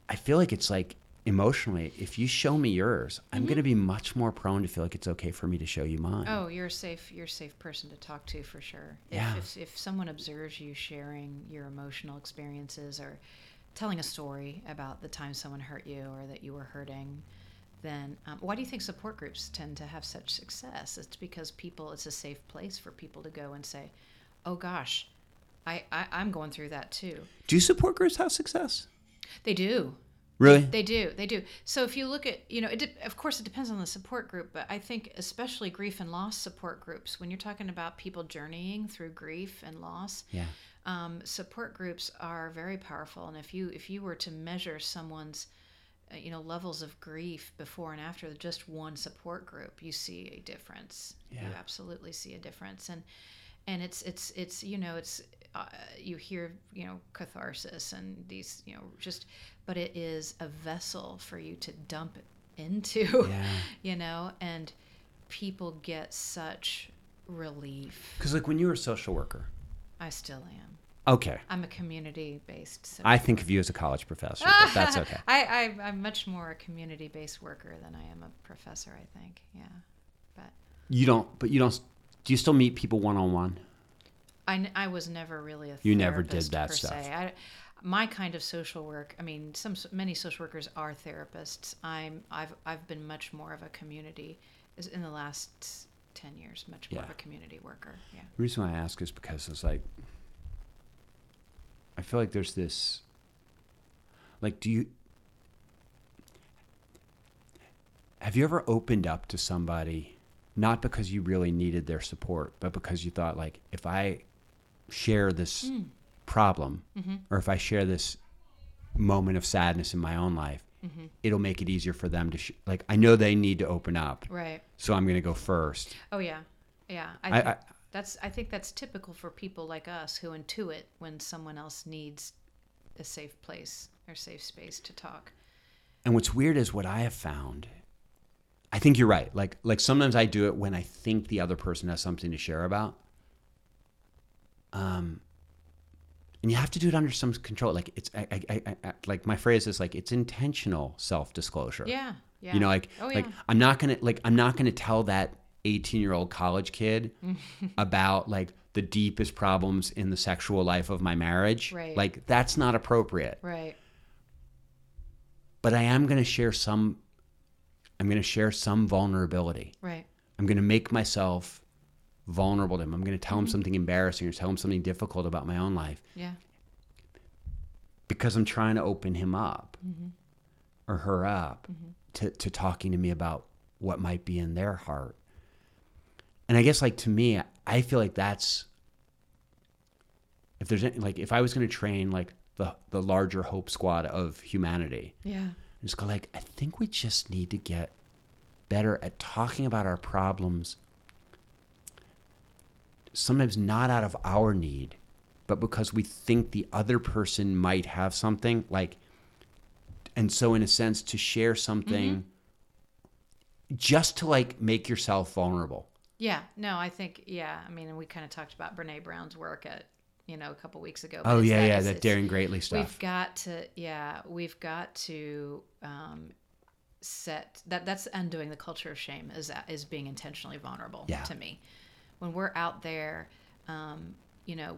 Speaker 2: I feel like it's like emotionally, if you show me yours, I'm
Speaker 1: Mm-hmm.
Speaker 2: going to be much more prone to feel like it's okay for me to show you mine.
Speaker 1: Oh, you're a safe. You're a safe person to talk to for sure. If,
Speaker 2: Yeah.
Speaker 1: If, if someone observes you sharing your emotional experiences or telling a story about the time someone hurt you or that you were hurting, then um, why do you think support groups tend to have such success? It's because people. It's a safe place for people to go and say, "Oh gosh, I, I I'm going through that too."
Speaker 2: Do support groups have success?
Speaker 1: They do.
Speaker 2: Really?
Speaker 1: They do. They do. So if you look at, you know, it de- of course it depends on the support group, but I think especially grief and loss support groups, when you're talking about people journeying through grief and loss,
Speaker 2: yeah.
Speaker 1: um, support groups are very powerful. And if you if you were to measure someone's you know levels of grief before and after just one support group, you see a difference. You absolutely see a difference. And and it's it's it's you know it's uh, you hear you know catharsis and these you know just but it is a vessel for you to dump into
Speaker 2: Yeah.
Speaker 1: you know and people get such relief
Speaker 2: Because like when you were a social worker,
Speaker 1: i still am
Speaker 2: okay,
Speaker 1: i'm a community based
Speaker 2: I think of you as a college professor, but that's okay.
Speaker 1: I, I i'm much more a community based worker than i am a professor i think yeah but
Speaker 2: You don't, but you don't. Do you still meet people one on one?
Speaker 1: I was never really a
Speaker 2: You never did that stuff.
Speaker 1: I, my kind of social work. I mean, some many social workers are therapists. I'm I've I've been much more of a community is in the last ten years, much more of a community worker. Yeah.
Speaker 2: The reason why I ask is because it's like, I feel like there's this, like, do you, have you ever opened up to somebody, not because you really needed their support, but because you thought, like, if I share this
Speaker 1: Hmm.
Speaker 2: problem,
Speaker 1: Mm-hmm.
Speaker 2: or if I share this moment of sadness in my own life,
Speaker 1: Mm-hmm.
Speaker 2: it'll make it easier for them to, sh- like, I know they need to open up,
Speaker 1: Right.
Speaker 2: so I'm going to go first.
Speaker 1: Oh yeah. Yeah. I,
Speaker 2: I- I-
Speaker 1: that's I think that's typical for people like us who intuit when someone else needs a safe place or safe space to talk.
Speaker 2: And what's weird is what I have found. I think you're right. Like like sometimes I do it when I think the other person has something to share about. Um, and you have to do it under some control. Like it's I, I, I, I like my phrase is like it's intentional self disclosure.
Speaker 1: Yeah. Yeah.
Speaker 2: You know, like
Speaker 1: Oh,
Speaker 2: like. I'm not gonna like I'm not gonna tell that 18 year old college kid about like the deepest problems in the sexual life of my marriage.
Speaker 1: Right.
Speaker 2: Like that's not appropriate
Speaker 1: Right.
Speaker 2: but I am going to share some I'm going to share some vulnerability.
Speaker 1: Right.
Speaker 2: I'm going to make myself vulnerable to him. I'm going to tell
Speaker 1: Mm-hmm.
Speaker 2: him something embarrassing or tell him something difficult about my own life
Speaker 1: Yeah.
Speaker 2: because I'm trying to open him up
Speaker 1: Mm-hmm.
Speaker 2: or her up to, to talking to me about what might be in their heart. And I guess like to me, I feel like that's if there's any, like if I was going to train like the the larger hope squad of humanity,
Speaker 1: Yeah.
Speaker 2: just go like, I think we just need to get better at talking about our problems. Sometimes not out of our need, but because we think the other person might have something like, and so in a sense to share something, mm-hmm. just to like make yourself vulnerable.
Speaker 1: Yeah, no, I think yeah. I mean, we kind of talked about Brene Brown's work at you know a couple weeks ago.
Speaker 2: Oh yeah, yeah, that daring greatly stuff.
Speaker 1: We've got to yeah, we've got to um, set that. That's undoing the culture of shame is is being intentionally vulnerable
Speaker 2: Yeah.
Speaker 1: to me. When we're out there, um, you know,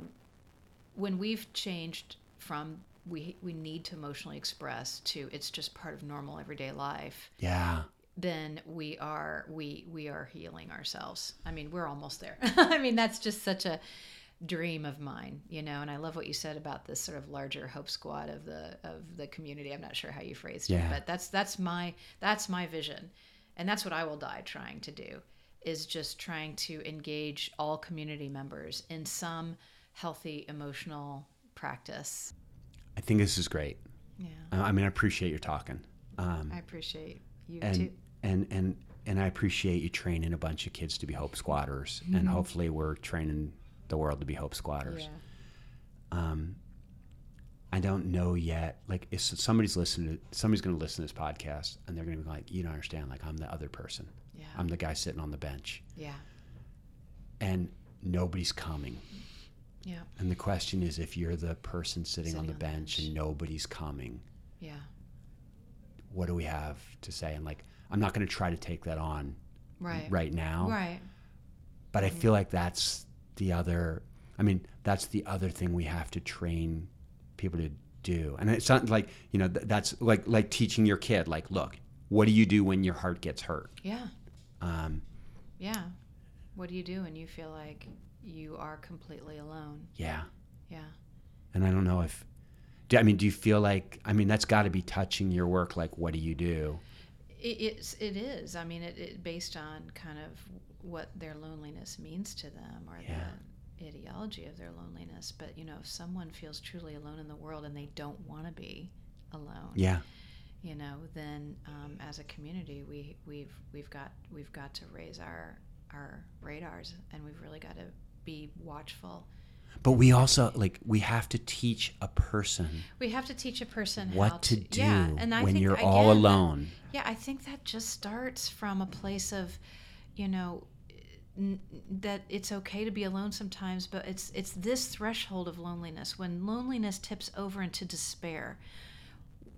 Speaker 1: when we've changed from we we need to emotionally express to it's just part of normal everyday life
Speaker 2: Yeah,
Speaker 1: then we are we we are healing ourselves. I mean, we're almost there. I mean, that's just such a dream of mine, you know. And I love what you said about this sort of larger hope squad of the of the community. I'm not sure how you phrased
Speaker 2: Yeah.
Speaker 1: it, but that's that's my that's my vision, and that's what I will die trying to do. Is just trying to engage all community members in some healthy emotional practice.
Speaker 2: I think this is great.
Speaker 1: Yeah,
Speaker 2: I I mean, I appreciate your talking. Um,
Speaker 1: I appreciate you
Speaker 2: and
Speaker 1: too.
Speaker 2: and and and I appreciate you training a bunch of kids to be hope squatters, and hopefully we're training the world to be hope squatters.
Speaker 1: Yeah.
Speaker 2: Um, I don't know yet. Like, if somebody's listening, to, somebody's going to listen to this podcast, and they're going to be like, "You don't understand. Like, I'm the other person.
Speaker 1: Yeah.
Speaker 2: I'm the guy sitting on the bench,
Speaker 1: yeah.
Speaker 2: and nobody's coming."
Speaker 1: Yeah.
Speaker 2: And the question is, if you're the person sitting, on the
Speaker 1: on
Speaker 2: bench,
Speaker 1: bench.
Speaker 2: and nobody's coming,
Speaker 1: Yeah.
Speaker 2: What do we have to say? And like, I'm not going to try to take that on
Speaker 1: Right.
Speaker 2: right now.
Speaker 1: Right.
Speaker 2: But I feel like that's the other. I mean, that's the other thing we have to train people to do. And it's not like you know th- that's like like teaching your kid. Like, look, what do you do when your heart gets hurt?
Speaker 1: Yeah.
Speaker 2: Um,
Speaker 1: Yeah. What do you do when you feel like you are completely alone?
Speaker 2: yeah.
Speaker 1: Yeah.
Speaker 2: And I don't know if. Do, I mean, do you feel like? I mean, that's got to be touching your work. Like, what do you do?
Speaker 1: It, it's it is. I mean, it, it based on kind of what their loneliness means to them or
Speaker 2: Yeah.
Speaker 1: the ideology of their loneliness. But you know, if someone feels truly alone in the world and they don't want to be alone,
Speaker 2: Yeah.
Speaker 1: you know, then um, as a community, we we've we've got we've got to raise our our radars and we've really got to be watchful.
Speaker 2: But we also like we have to teach a person
Speaker 1: We have to teach a person how
Speaker 2: what to do
Speaker 1: yeah, and I
Speaker 2: when
Speaker 1: think,
Speaker 2: you're all alone.
Speaker 1: Yeah, I think that just starts from a place of, you know, n- that it's okay to be alone sometimes, but it's it's this threshold of loneliness when loneliness tips over into despair.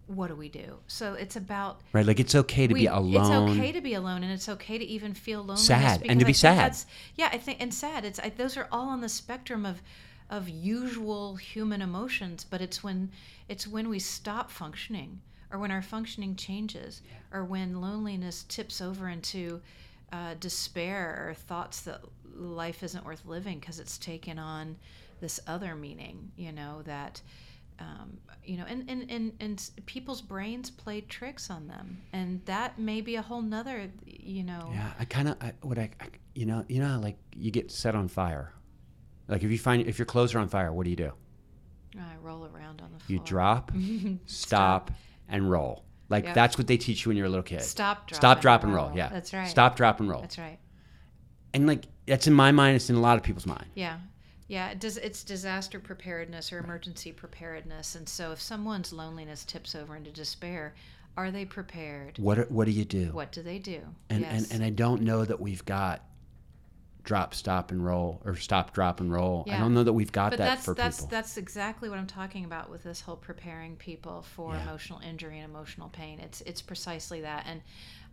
Speaker 1: What do we do? So it's about
Speaker 2: Right? Like it's okay to
Speaker 1: we-
Speaker 2: be alone.
Speaker 1: It's okay to be alone, and it's okay to even feel lonely.
Speaker 2: Sad, and to be
Speaker 1: think
Speaker 2: sad.
Speaker 1: Yeah, I think and sad. It's I, those are all on the spectrum of of usual human emotions, but it's when it's when we stop functioning, or when our functioning changes, or when loneliness tips over into uh, despair or thoughts that life isn't worth living because it's taken on this other meaning. You know that um, you know, and, and, and, and people's brains play tricks on them. And that may be a whole nother, you know.
Speaker 2: Yeah, I kind of I, what I, I you know you know how, like you get set on fire. Like if you find if your clothes are on fire, what do you do?
Speaker 1: I roll around on the floor.
Speaker 2: You drop, stop, and roll. Like
Speaker 1: Yep.
Speaker 2: that's what they teach you when you're a little kid.
Speaker 1: Stop, drop,
Speaker 2: Stop,
Speaker 1: and
Speaker 2: drop, and roll. Yeah,
Speaker 1: That's right.
Speaker 2: Stop, drop, and roll.
Speaker 1: That's right.
Speaker 2: And like that's in my mind. It's in a lot of people's mind.
Speaker 1: Yeah. Yeah, it does, it's disaster preparedness or emergency preparedness. And so if someone's loneliness tips over into despair, are they prepared?
Speaker 2: What what do you do?
Speaker 1: What do they do?
Speaker 2: And
Speaker 1: yes.
Speaker 2: and and I don't know that we've got drop, stop, and roll, or stop, drop, and roll. I don't know that we've got
Speaker 1: but
Speaker 2: that
Speaker 1: that's
Speaker 2: for
Speaker 1: that's
Speaker 2: people.
Speaker 1: that's exactly what I'm talking about with this whole preparing people for
Speaker 2: Yeah.
Speaker 1: emotional injury and emotional pain. It's it's precisely that. And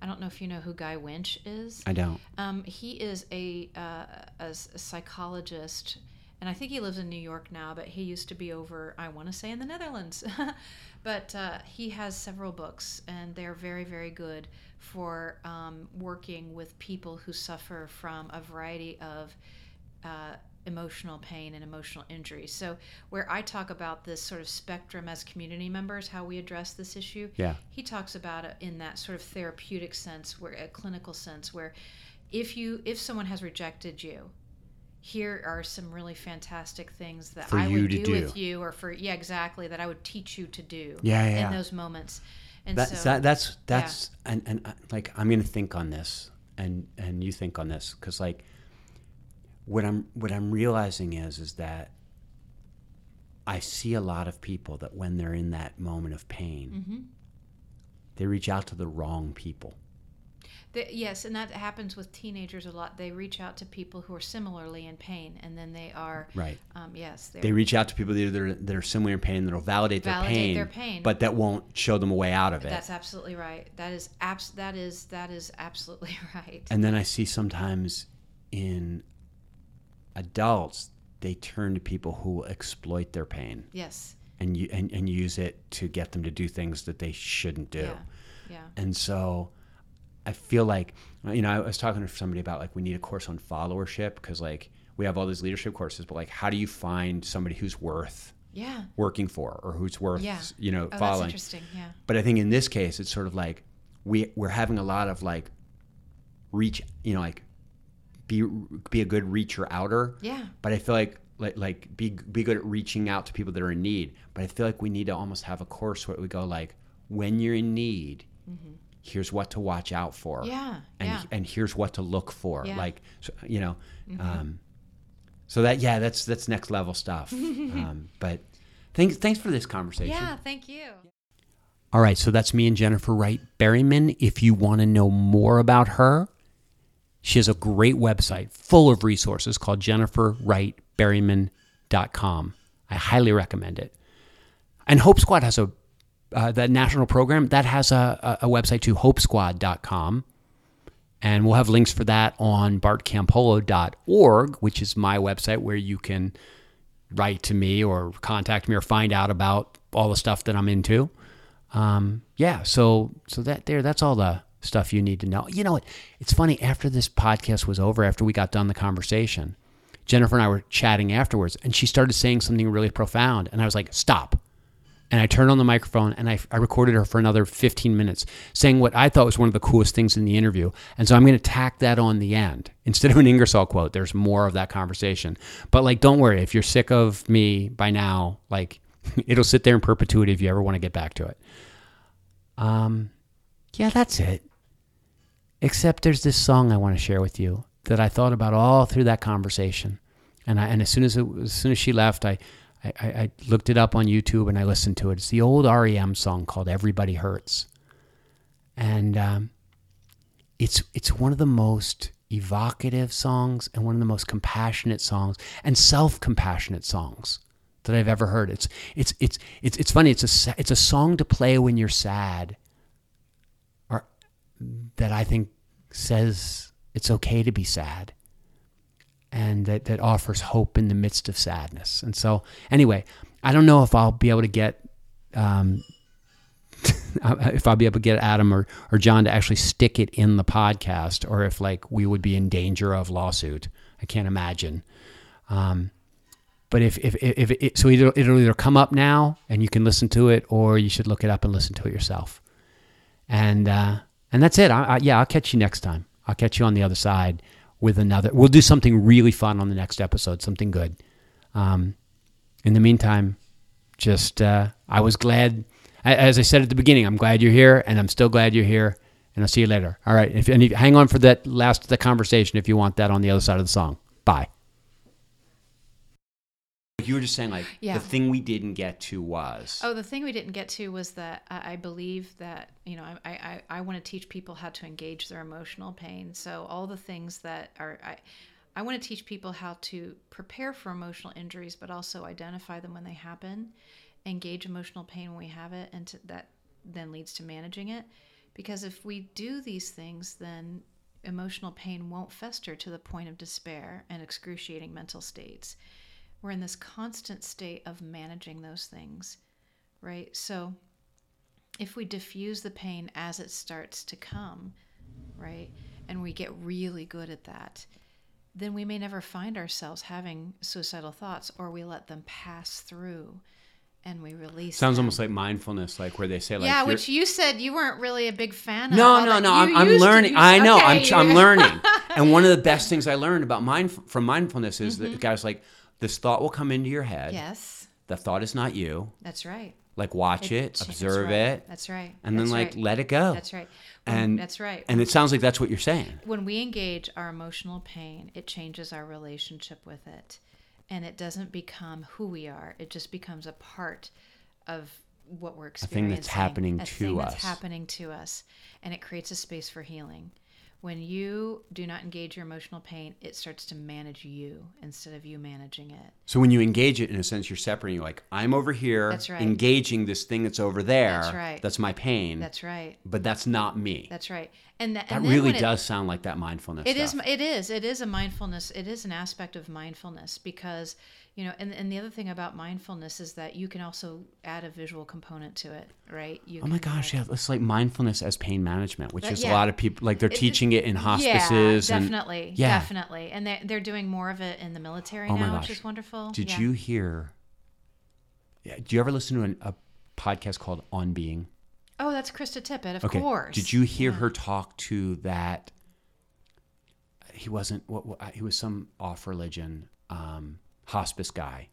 Speaker 1: I don't know if you know who Guy Winch is.
Speaker 2: I don't.
Speaker 1: Um, he is a, uh, a a psychologist, and I think he lives in New York now. But he used to be over, I want to say, in the Netherlands. but uh, he has several books, and they're very, very good for um, working with people who suffer from a variety of uh, emotional pain and emotional injury. So, where I talk about this sort of spectrum as community members, how we address this issue,
Speaker 2: Yeah.
Speaker 1: he talks about it in that sort of therapeutic sense, where a clinical sense, where if you if someone has rejected you, here are some really fantastic things that
Speaker 2: For
Speaker 1: I would do,
Speaker 2: do.
Speaker 1: with you, or for yeah, exactly that I would teach you to do
Speaker 2: Yeah, yeah, yeah.
Speaker 1: in those moments. And
Speaker 2: That's
Speaker 1: so,
Speaker 2: that, that's that's and and uh, like I'm gonna think on this and and you think on this because like what I'm what I'm realizing is is that I see a lot of people that when they're in that moment of pain,
Speaker 1: Mhm.
Speaker 2: they reach out to the wrong people.
Speaker 1: Yes, and that happens with teenagers a lot. They reach out to people who are similarly in pain, and then they are
Speaker 2: Right.
Speaker 1: um, yes,
Speaker 2: They reach out to people that are, that are similar in pain that'll validate, their,
Speaker 1: Validate
Speaker 2: pain,
Speaker 1: their pain.
Speaker 2: but that won't show them a way out of it.
Speaker 1: That's absolutely right. That is abs- That is that is absolutely right.
Speaker 2: And then I see sometimes in adults, they turn to people who will exploit their pain
Speaker 1: yes.
Speaker 2: and, you, and, and use it to get them to do things that they shouldn't do.
Speaker 1: Yeah. Yeah.
Speaker 2: And so I feel like, you know, I was talking to somebody about like we need a course on followership because like we have all these leadership courses, but like how do you find somebody who's worth
Speaker 1: Yeah.
Speaker 2: working for or who's worth,
Speaker 1: Yeah.
Speaker 2: you know,
Speaker 1: Oh, that's
Speaker 2: following?
Speaker 1: interesting. Yeah.
Speaker 2: But I think in this case, it's sort of like we we're having a lot of like reach, you know, like be be a good reacher outer.
Speaker 1: Yeah.
Speaker 2: But I feel like like like be be good at reaching out to people that are in need. But I feel like we need to almost have a course where we go like when you're in need, mm-hmm. Here's what to watch out for.
Speaker 1: Yeah.
Speaker 2: And
Speaker 1: yeah.
Speaker 2: and here's what to look for.
Speaker 1: Yeah.
Speaker 2: Like so, you know,
Speaker 1: Mm-hmm.
Speaker 2: um, so that yeah, that's that's next level stuff. um, but Thanks, thanks for this conversation.
Speaker 1: Yeah, thank you.
Speaker 2: All right, so that's me and Jennifer Wright Berryman. If you want to know more about her, she has a great website full of resources called jenniferwrightberryman.com. I highly recommend it. And Hope Squad has a uh, that national program that has a, a, website too, hopesquad.com. And we'll have links for that on bartcampolo.org, which is my website where you can write to me or contact me or find out about all the stuff that I'm into. Um, yeah, so so that there, that's all the stuff you need to know. You know what? It's funny. After this podcast was over, after we got done the conversation, Jennifer and I were chatting afterwards, and she started saying something really profound, and I was like, "Stop." And I turned on the microphone and I, I recorded her for another 15 minutes saying what I thought was one of the coolest things in the interview. And so I'm going to tack that on the end. Instead of an Ingersoll quote, there's more of that conversation. But like, don't worry. If you're sick of me by now, like, it'll sit there in perpetuity if you ever want to get back to it. Um, yeah, that's it. Except there's this song I want to share with you that I thought about all through that conversation. And I, and as soon as it, as soon as she left, I, I, I looked it up on YouTube and I listened to it. It's the old REM song called "Everybody Hurts," and um, it's it's one of the most evocative songs and one of the most compassionate songs and self-compassionate songs that I've ever heard. It's it's it's it's it's funny. It's a it's a song to play when you're sad, or that I think says it's okay to be sad and that, that offers hope in the midst of sadness. And so, anyway, I don't know if I'll be able to get. Um, if I'll be able to get Adam or, or John to actually stick it in the podcast, or if like we would be in danger of lawsuit, I can't imagine. Um, but if if if, it, so, it'll, it'll either come up now and you can listen to it, or you should look it up and listen to it yourself. And uh, and that's it. I, I, yeah, I'll catch you next time. I'll catch you on the other side with another. We'll do something really fun on the next episode, something good. Um, in the meantime, just uh, I was glad, as I said at the beginning, I'm glad you're here, and I'm still glad you're here. And I'll see you later. All right. If any, hang on for that last the conversation if you want that on the other side of the song. Bye. You were just saying, like,
Speaker 1: Yeah.
Speaker 2: the thing we didn't get to was.
Speaker 1: Oh, the thing we didn't get to was that I, I believe that you know I, I, I want to teach people how to engage their emotional pain. So all the things that are I, I want to teach people how to prepare for emotional injuries, but also identify them when they happen, engage emotional pain when we have it, and to, that then leads to managing it. Because if we do these things, then emotional pain won't fester to the point of despair and excruciating mental states. We're in this constant state of managing those things, right? So if we diffuse the pain as it starts to come, right, and we get really good at that, then we may never find ourselves having suicidal thoughts or we let them pass through and we release
Speaker 2: Sounds
Speaker 1: them.
Speaker 2: almost like mindfulness, like where they say, like,
Speaker 1: yeah, which you said you weren't really a big fan of.
Speaker 2: No, no, no. I'm, I'm learning. I know. I'm, I'm learning. and one of the best things I learned about mind from mindfulness is
Speaker 1: Mm-hmm.
Speaker 2: that guys like this thought will come into your head.
Speaker 1: Yes,
Speaker 2: The thought is not you.
Speaker 1: that's right.
Speaker 2: Like watch it,
Speaker 1: that's
Speaker 2: observe
Speaker 1: right.
Speaker 2: it,
Speaker 1: That's right.
Speaker 2: and then like
Speaker 1: right.
Speaker 2: let it go.
Speaker 1: That's right. When-
Speaker 2: And
Speaker 1: that's right.
Speaker 2: And it sounds like that's what you're saying.
Speaker 1: when we engage our emotional pain, it changes our relationship with it. And it doesn't become who we are. It just becomes a part of what we're experiencing.
Speaker 2: A thing that's happening
Speaker 1: a
Speaker 2: to
Speaker 1: thing
Speaker 2: us.
Speaker 1: That's happening to us. And it creates a space for healing. When you do not engage your emotional pain, it starts to manage you instead of you managing it.
Speaker 2: So when you engage it, in a sense, you're separating. You're like, I'm over here
Speaker 1: That's right.
Speaker 2: engaging this thing that's over there.
Speaker 1: That's right.
Speaker 2: That's my pain.
Speaker 1: That's right.
Speaker 2: but that's not me.
Speaker 1: That's right. And, th-
Speaker 2: that
Speaker 1: and
Speaker 2: really
Speaker 1: it-
Speaker 2: does sound like that mindfulness.
Speaker 1: It is.
Speaker 2: stuff.
Speaker 1: It is. It is a mindfulness. It is an aspect of mindfulness because you know, and and the other thing about mindfulness is that you can also add a visual component to it, right? You
Speaker 2: Oh my gosh,
Speaker 1: add-
Speaker 2: yeah, it's like mindfulness as pain management, which
Speaker 1: That-
Speaker 2: is a
Speaker 1: yeah.
Speaker 2: lot of people like they're
Speaker 1: It-
Speaker 2: teaching it in hospices
Speaker 1: Yeah,
Speaker 2: and
Speaker 1: definitely.
Speaker 2: Yeah.
Speaker 1: definitely. And they're they're doing more of it in the military
Speaker 2: Oh
Speaker 1: now, which is wonderful.
Speaker 2: Did
Speaker 1: Yeah.
Speaker 2: you hear? Yeah, do you ever listen to an, a podcast called On Being?
Speaker 1: Oh, that's Krista Tippett, of
Speaker 2: Okay.
Speaker 1: course.
Speaker 2: Did you hear her talk to that? He wasn't. What, what he was some off religion um, hospice guy.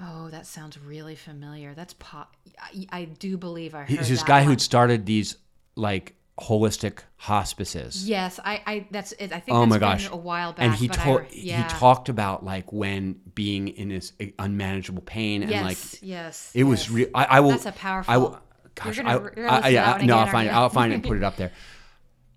Speaker 1: Oh, that sounds really familiar. That's pop. I, I do believe I heard
Speaker 2: He's this guy
Speaker 1: one.
Speaker 2: who'd started these like holistic hospices.
Speaker 1: Yes, I, I that's it. I think
Speaker 2: Oh my
Speaker 1: been
Speaker 2: gosh!
Speaker 1: a while back.
Speaker 2: and he
Speaker 1: I
Speaker 2: told
Speaker 1: yeah.
Speaker 2: he talked about like when being in this eh, unmanageable pain and
Speaker 1: Yes,
Speaker 2: like
Speaker 1: yes.
Speaker 2: it was real. I, I will.
Speaker 1: That's a powerful.
Speaker 2: I will. Gosh,
Speaker 1: gonna-
Speaker 2: I,
Speaker 1: you're gonna
Speaker 2: I- yeah, no, I'll find it. I'll find it and put it up there.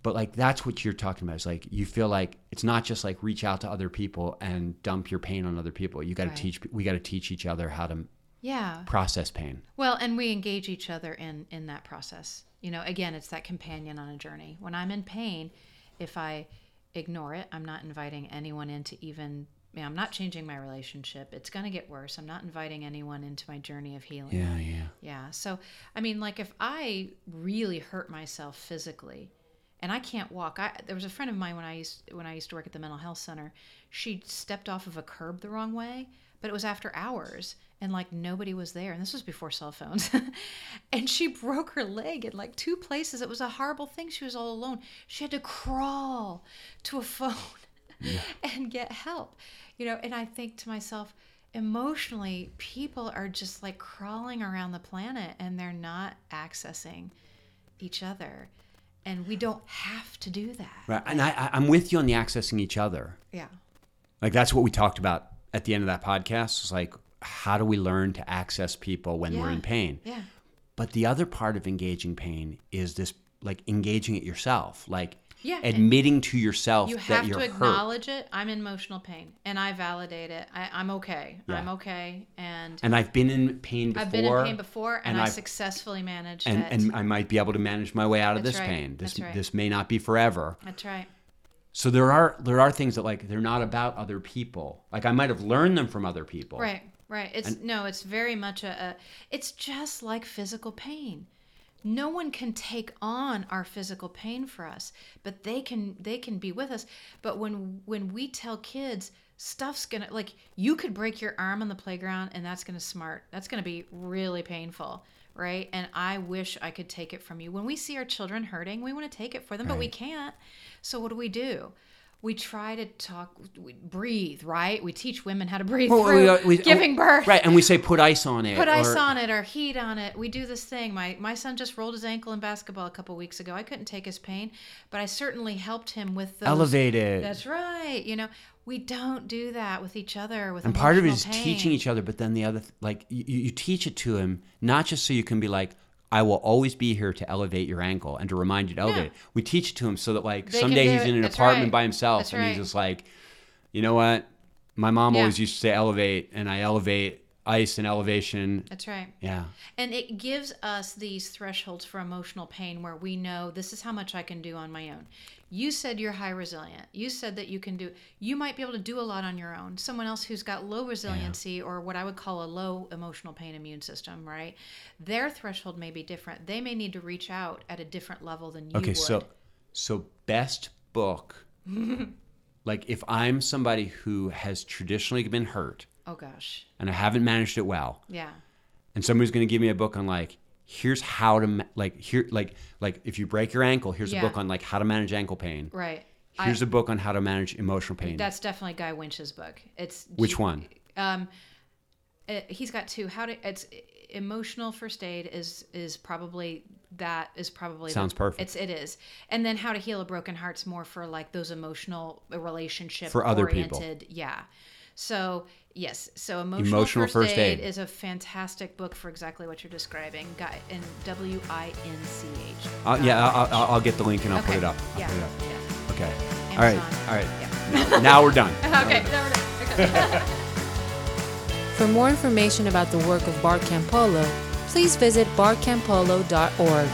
Speaker 2: But like that's what you're talking about. Is like you feel like it's not just like reach out to other people and dump your pain on other people. You got to
Speaker 1: Right.
Speaker 2: teach. We got to teach each other how to
Speaker 1: Yeah.
Speaker 2: process pain.
Speaker 1: Well, and we engage each other in in that process. You know, again, it's that companion on a journey. When I'm in pain, if I ignore it, I'm not inviting anyone into even. You know, I'm not changing my relationship. It's going to get worse. I'm not inviting anyone into my journey of healing.
Speaker 2: Yeah, yeah.
Speaker 1: Yeah. So, I mean, like if I really hurt myself physically and I can't walk, I there was a friend of mine when I used when I used to work at the mental health center. She stepped off of a curb the wrong way, but it was after hours and like nobody was there and this was before cell phones. and she broke her leg in like two places. It was a horrible thing. She was all alone. She had to crawl to a phone and get help. You know, and I think to myself, emotionally, people are just like crawling around the planet and they're not accessing each other. And we don't have to do that.
Speaker 2: Right. And I, I, I'm with you on the accessing each other.
Speaker 1: Yeah.
Speaker 2: Like that's what we talked about at the end of that podcast. It's like how do we learn to access people when we're in pain?
Speaker 1: Yeah.
Speaker 2: But the other part of engaging pain is this like engaging it yourself, like
Speaker 1: Yeah.
Speaker 2: admitting to yourself
Speaker 1: You
Speaker 2: that
Speaker 1: have
Speaker 2: you're
Speaker 1: to
Speaker 2: hurt.
Speaker 1: acknowledge it. I'm in emotional pain and I validate it. I, I'm okay.
Speaker 2: Yeah.
Speaker 1: I'm okay. And
Speaker 2: And I've been in pain before.
Speaker 1: I've been in pain before and,
Speaker 2: and
Speaker 1: I
Speaker 2: I've-
Speaker 1: successfully managed
Speaker 2: and,
Speaker 1: it.
Speaker 2: and I might be able to manage my way out of
Speaker 1: That's
Speaker 2: this
Speaker 1: right.
Speaker 2: pain. This
Speaker 1: right.
Speaker 2: this may not be forever.
Speaker 1: That's right.
Speaker 2: So there are there are things that like they're not about other people. Like I might have learned them from other people.
Speaker 1: Right, right. It's no, it's very much a, a it's just like physical pain. No one can take on our physical pain for us, but they can they can be with us. But when when we tell kids stuff's gonna like you could break your arm on the playground and that's gonna smart that's gonna be really painful right? And i wish i could take it from you. When we see our children hurting we want to take it for them but we can't. So what do we do we try to talk we breathe right we teach women how to breathe
Speaker 2: Well,
Speaker 1: through
Speaker 2: we- we-
Speaker 1: giving birth
Speaker 2: Right, and we say put ice on it.
Speaker 1: put ice
Speaker 2: or-
Speaker 1: on it or heat on it. We do this thing. My my son just rolled his ankle in basketball a couple weeks ago. I couldn't take his pain, but I certainly helped him with those.
Speaker 2: Elevate it.
Speaker 1: That's right. You know, we don't do that with each other. With
Speaker 2: and part of it is
Speaker 1: emotional
Speaker 2: teaching each other, but then the other, like you, you teach it to him, not just so you can be like, I will always be here to elevate your ankle and to remind you to elevate. it. We teach it to him so that like
Speaker 1: They
Speaker 2: someday he's in an
Speaker 1: That's
Speaker 2: apartment
Speaker 1: right.
Speaker 2: by himself
Speaker 1: That's
Speaker 2: and he's just like, you know what? My mom
Speaker 1: Yeah.
Speaker 2: always used to say elevate, and I elevate ice and elevation.
Speaker 1: That's right.
Speaker 2: Yeah.
Speaker 1: And it gives us these thresholds for emotional pain where we know this is how much I can do on my own. You said you're high resilient. You said that you can do, you might be able to do a lot on your own. Someone else who's got low resiliency or what I would call a low emotional pain immune system, right? Their threshold may be different. They may need to reach out at a different level than you
Speaker 2: Okay,
Speaker 1: would.
Speaker 2: so so best book. like if I'm somebody who has traditionally been hurt
Speaker 1: oh gosh.
Speaker 2: and I haven't managed it well,
Speaker 1: Yeah.
Speaker 2: and somebody's going to give me a book on like here's how to ma- like here like like if you break your ankle, here's
Speaker 1: Yeah.
Speaker 2: a book on like how to manage ankle pain.
Speaker 1: Right.
Speaker 2: Here's
Speaker 1: I,
Speaker 2: a book on how to manage emotional pain.
Speaker 1: that's definitely Guy Winch's book. It's
Speaker 2: Which one?
Speaker 1: Um, uh, he's got two. How to? It's emotional first aid is is probably that is probably the-
Speaker 2: Sounds perfect.
Speaker 1: It's it is, and then how to heal a broken heart's more for like those emotional relationship
Speaker 2: For other people.
Speaker 1: Yeah. So yes, so emotional,
Speaker 2: Emotional
Speaker 1: first,
Speaker 2: First
Speaker 1: aid,
Speaker 2: Aid.
Speaker 1: is a fantastic book for exactly what you're describing. Guy and W I N C H.
Speaker 2: Uh, yeah, I'll, I'll, I'll get the link and I'll put it up. I'll
Speaker 1: Yeah.
Speaker 2: put it up.
Speaker 1: yeah.
Speaker 2: Okay. All right.
Speaker 1: Amazon.
Speaker 2: All right.
Speaker 1: Yeah.
Speaker 2: Now, now we're done.
Speaker 1: Okay. now we're done. Okay.
Speaker 3: For more information about the work of Bart Campolo, please visit bartcampolo.org.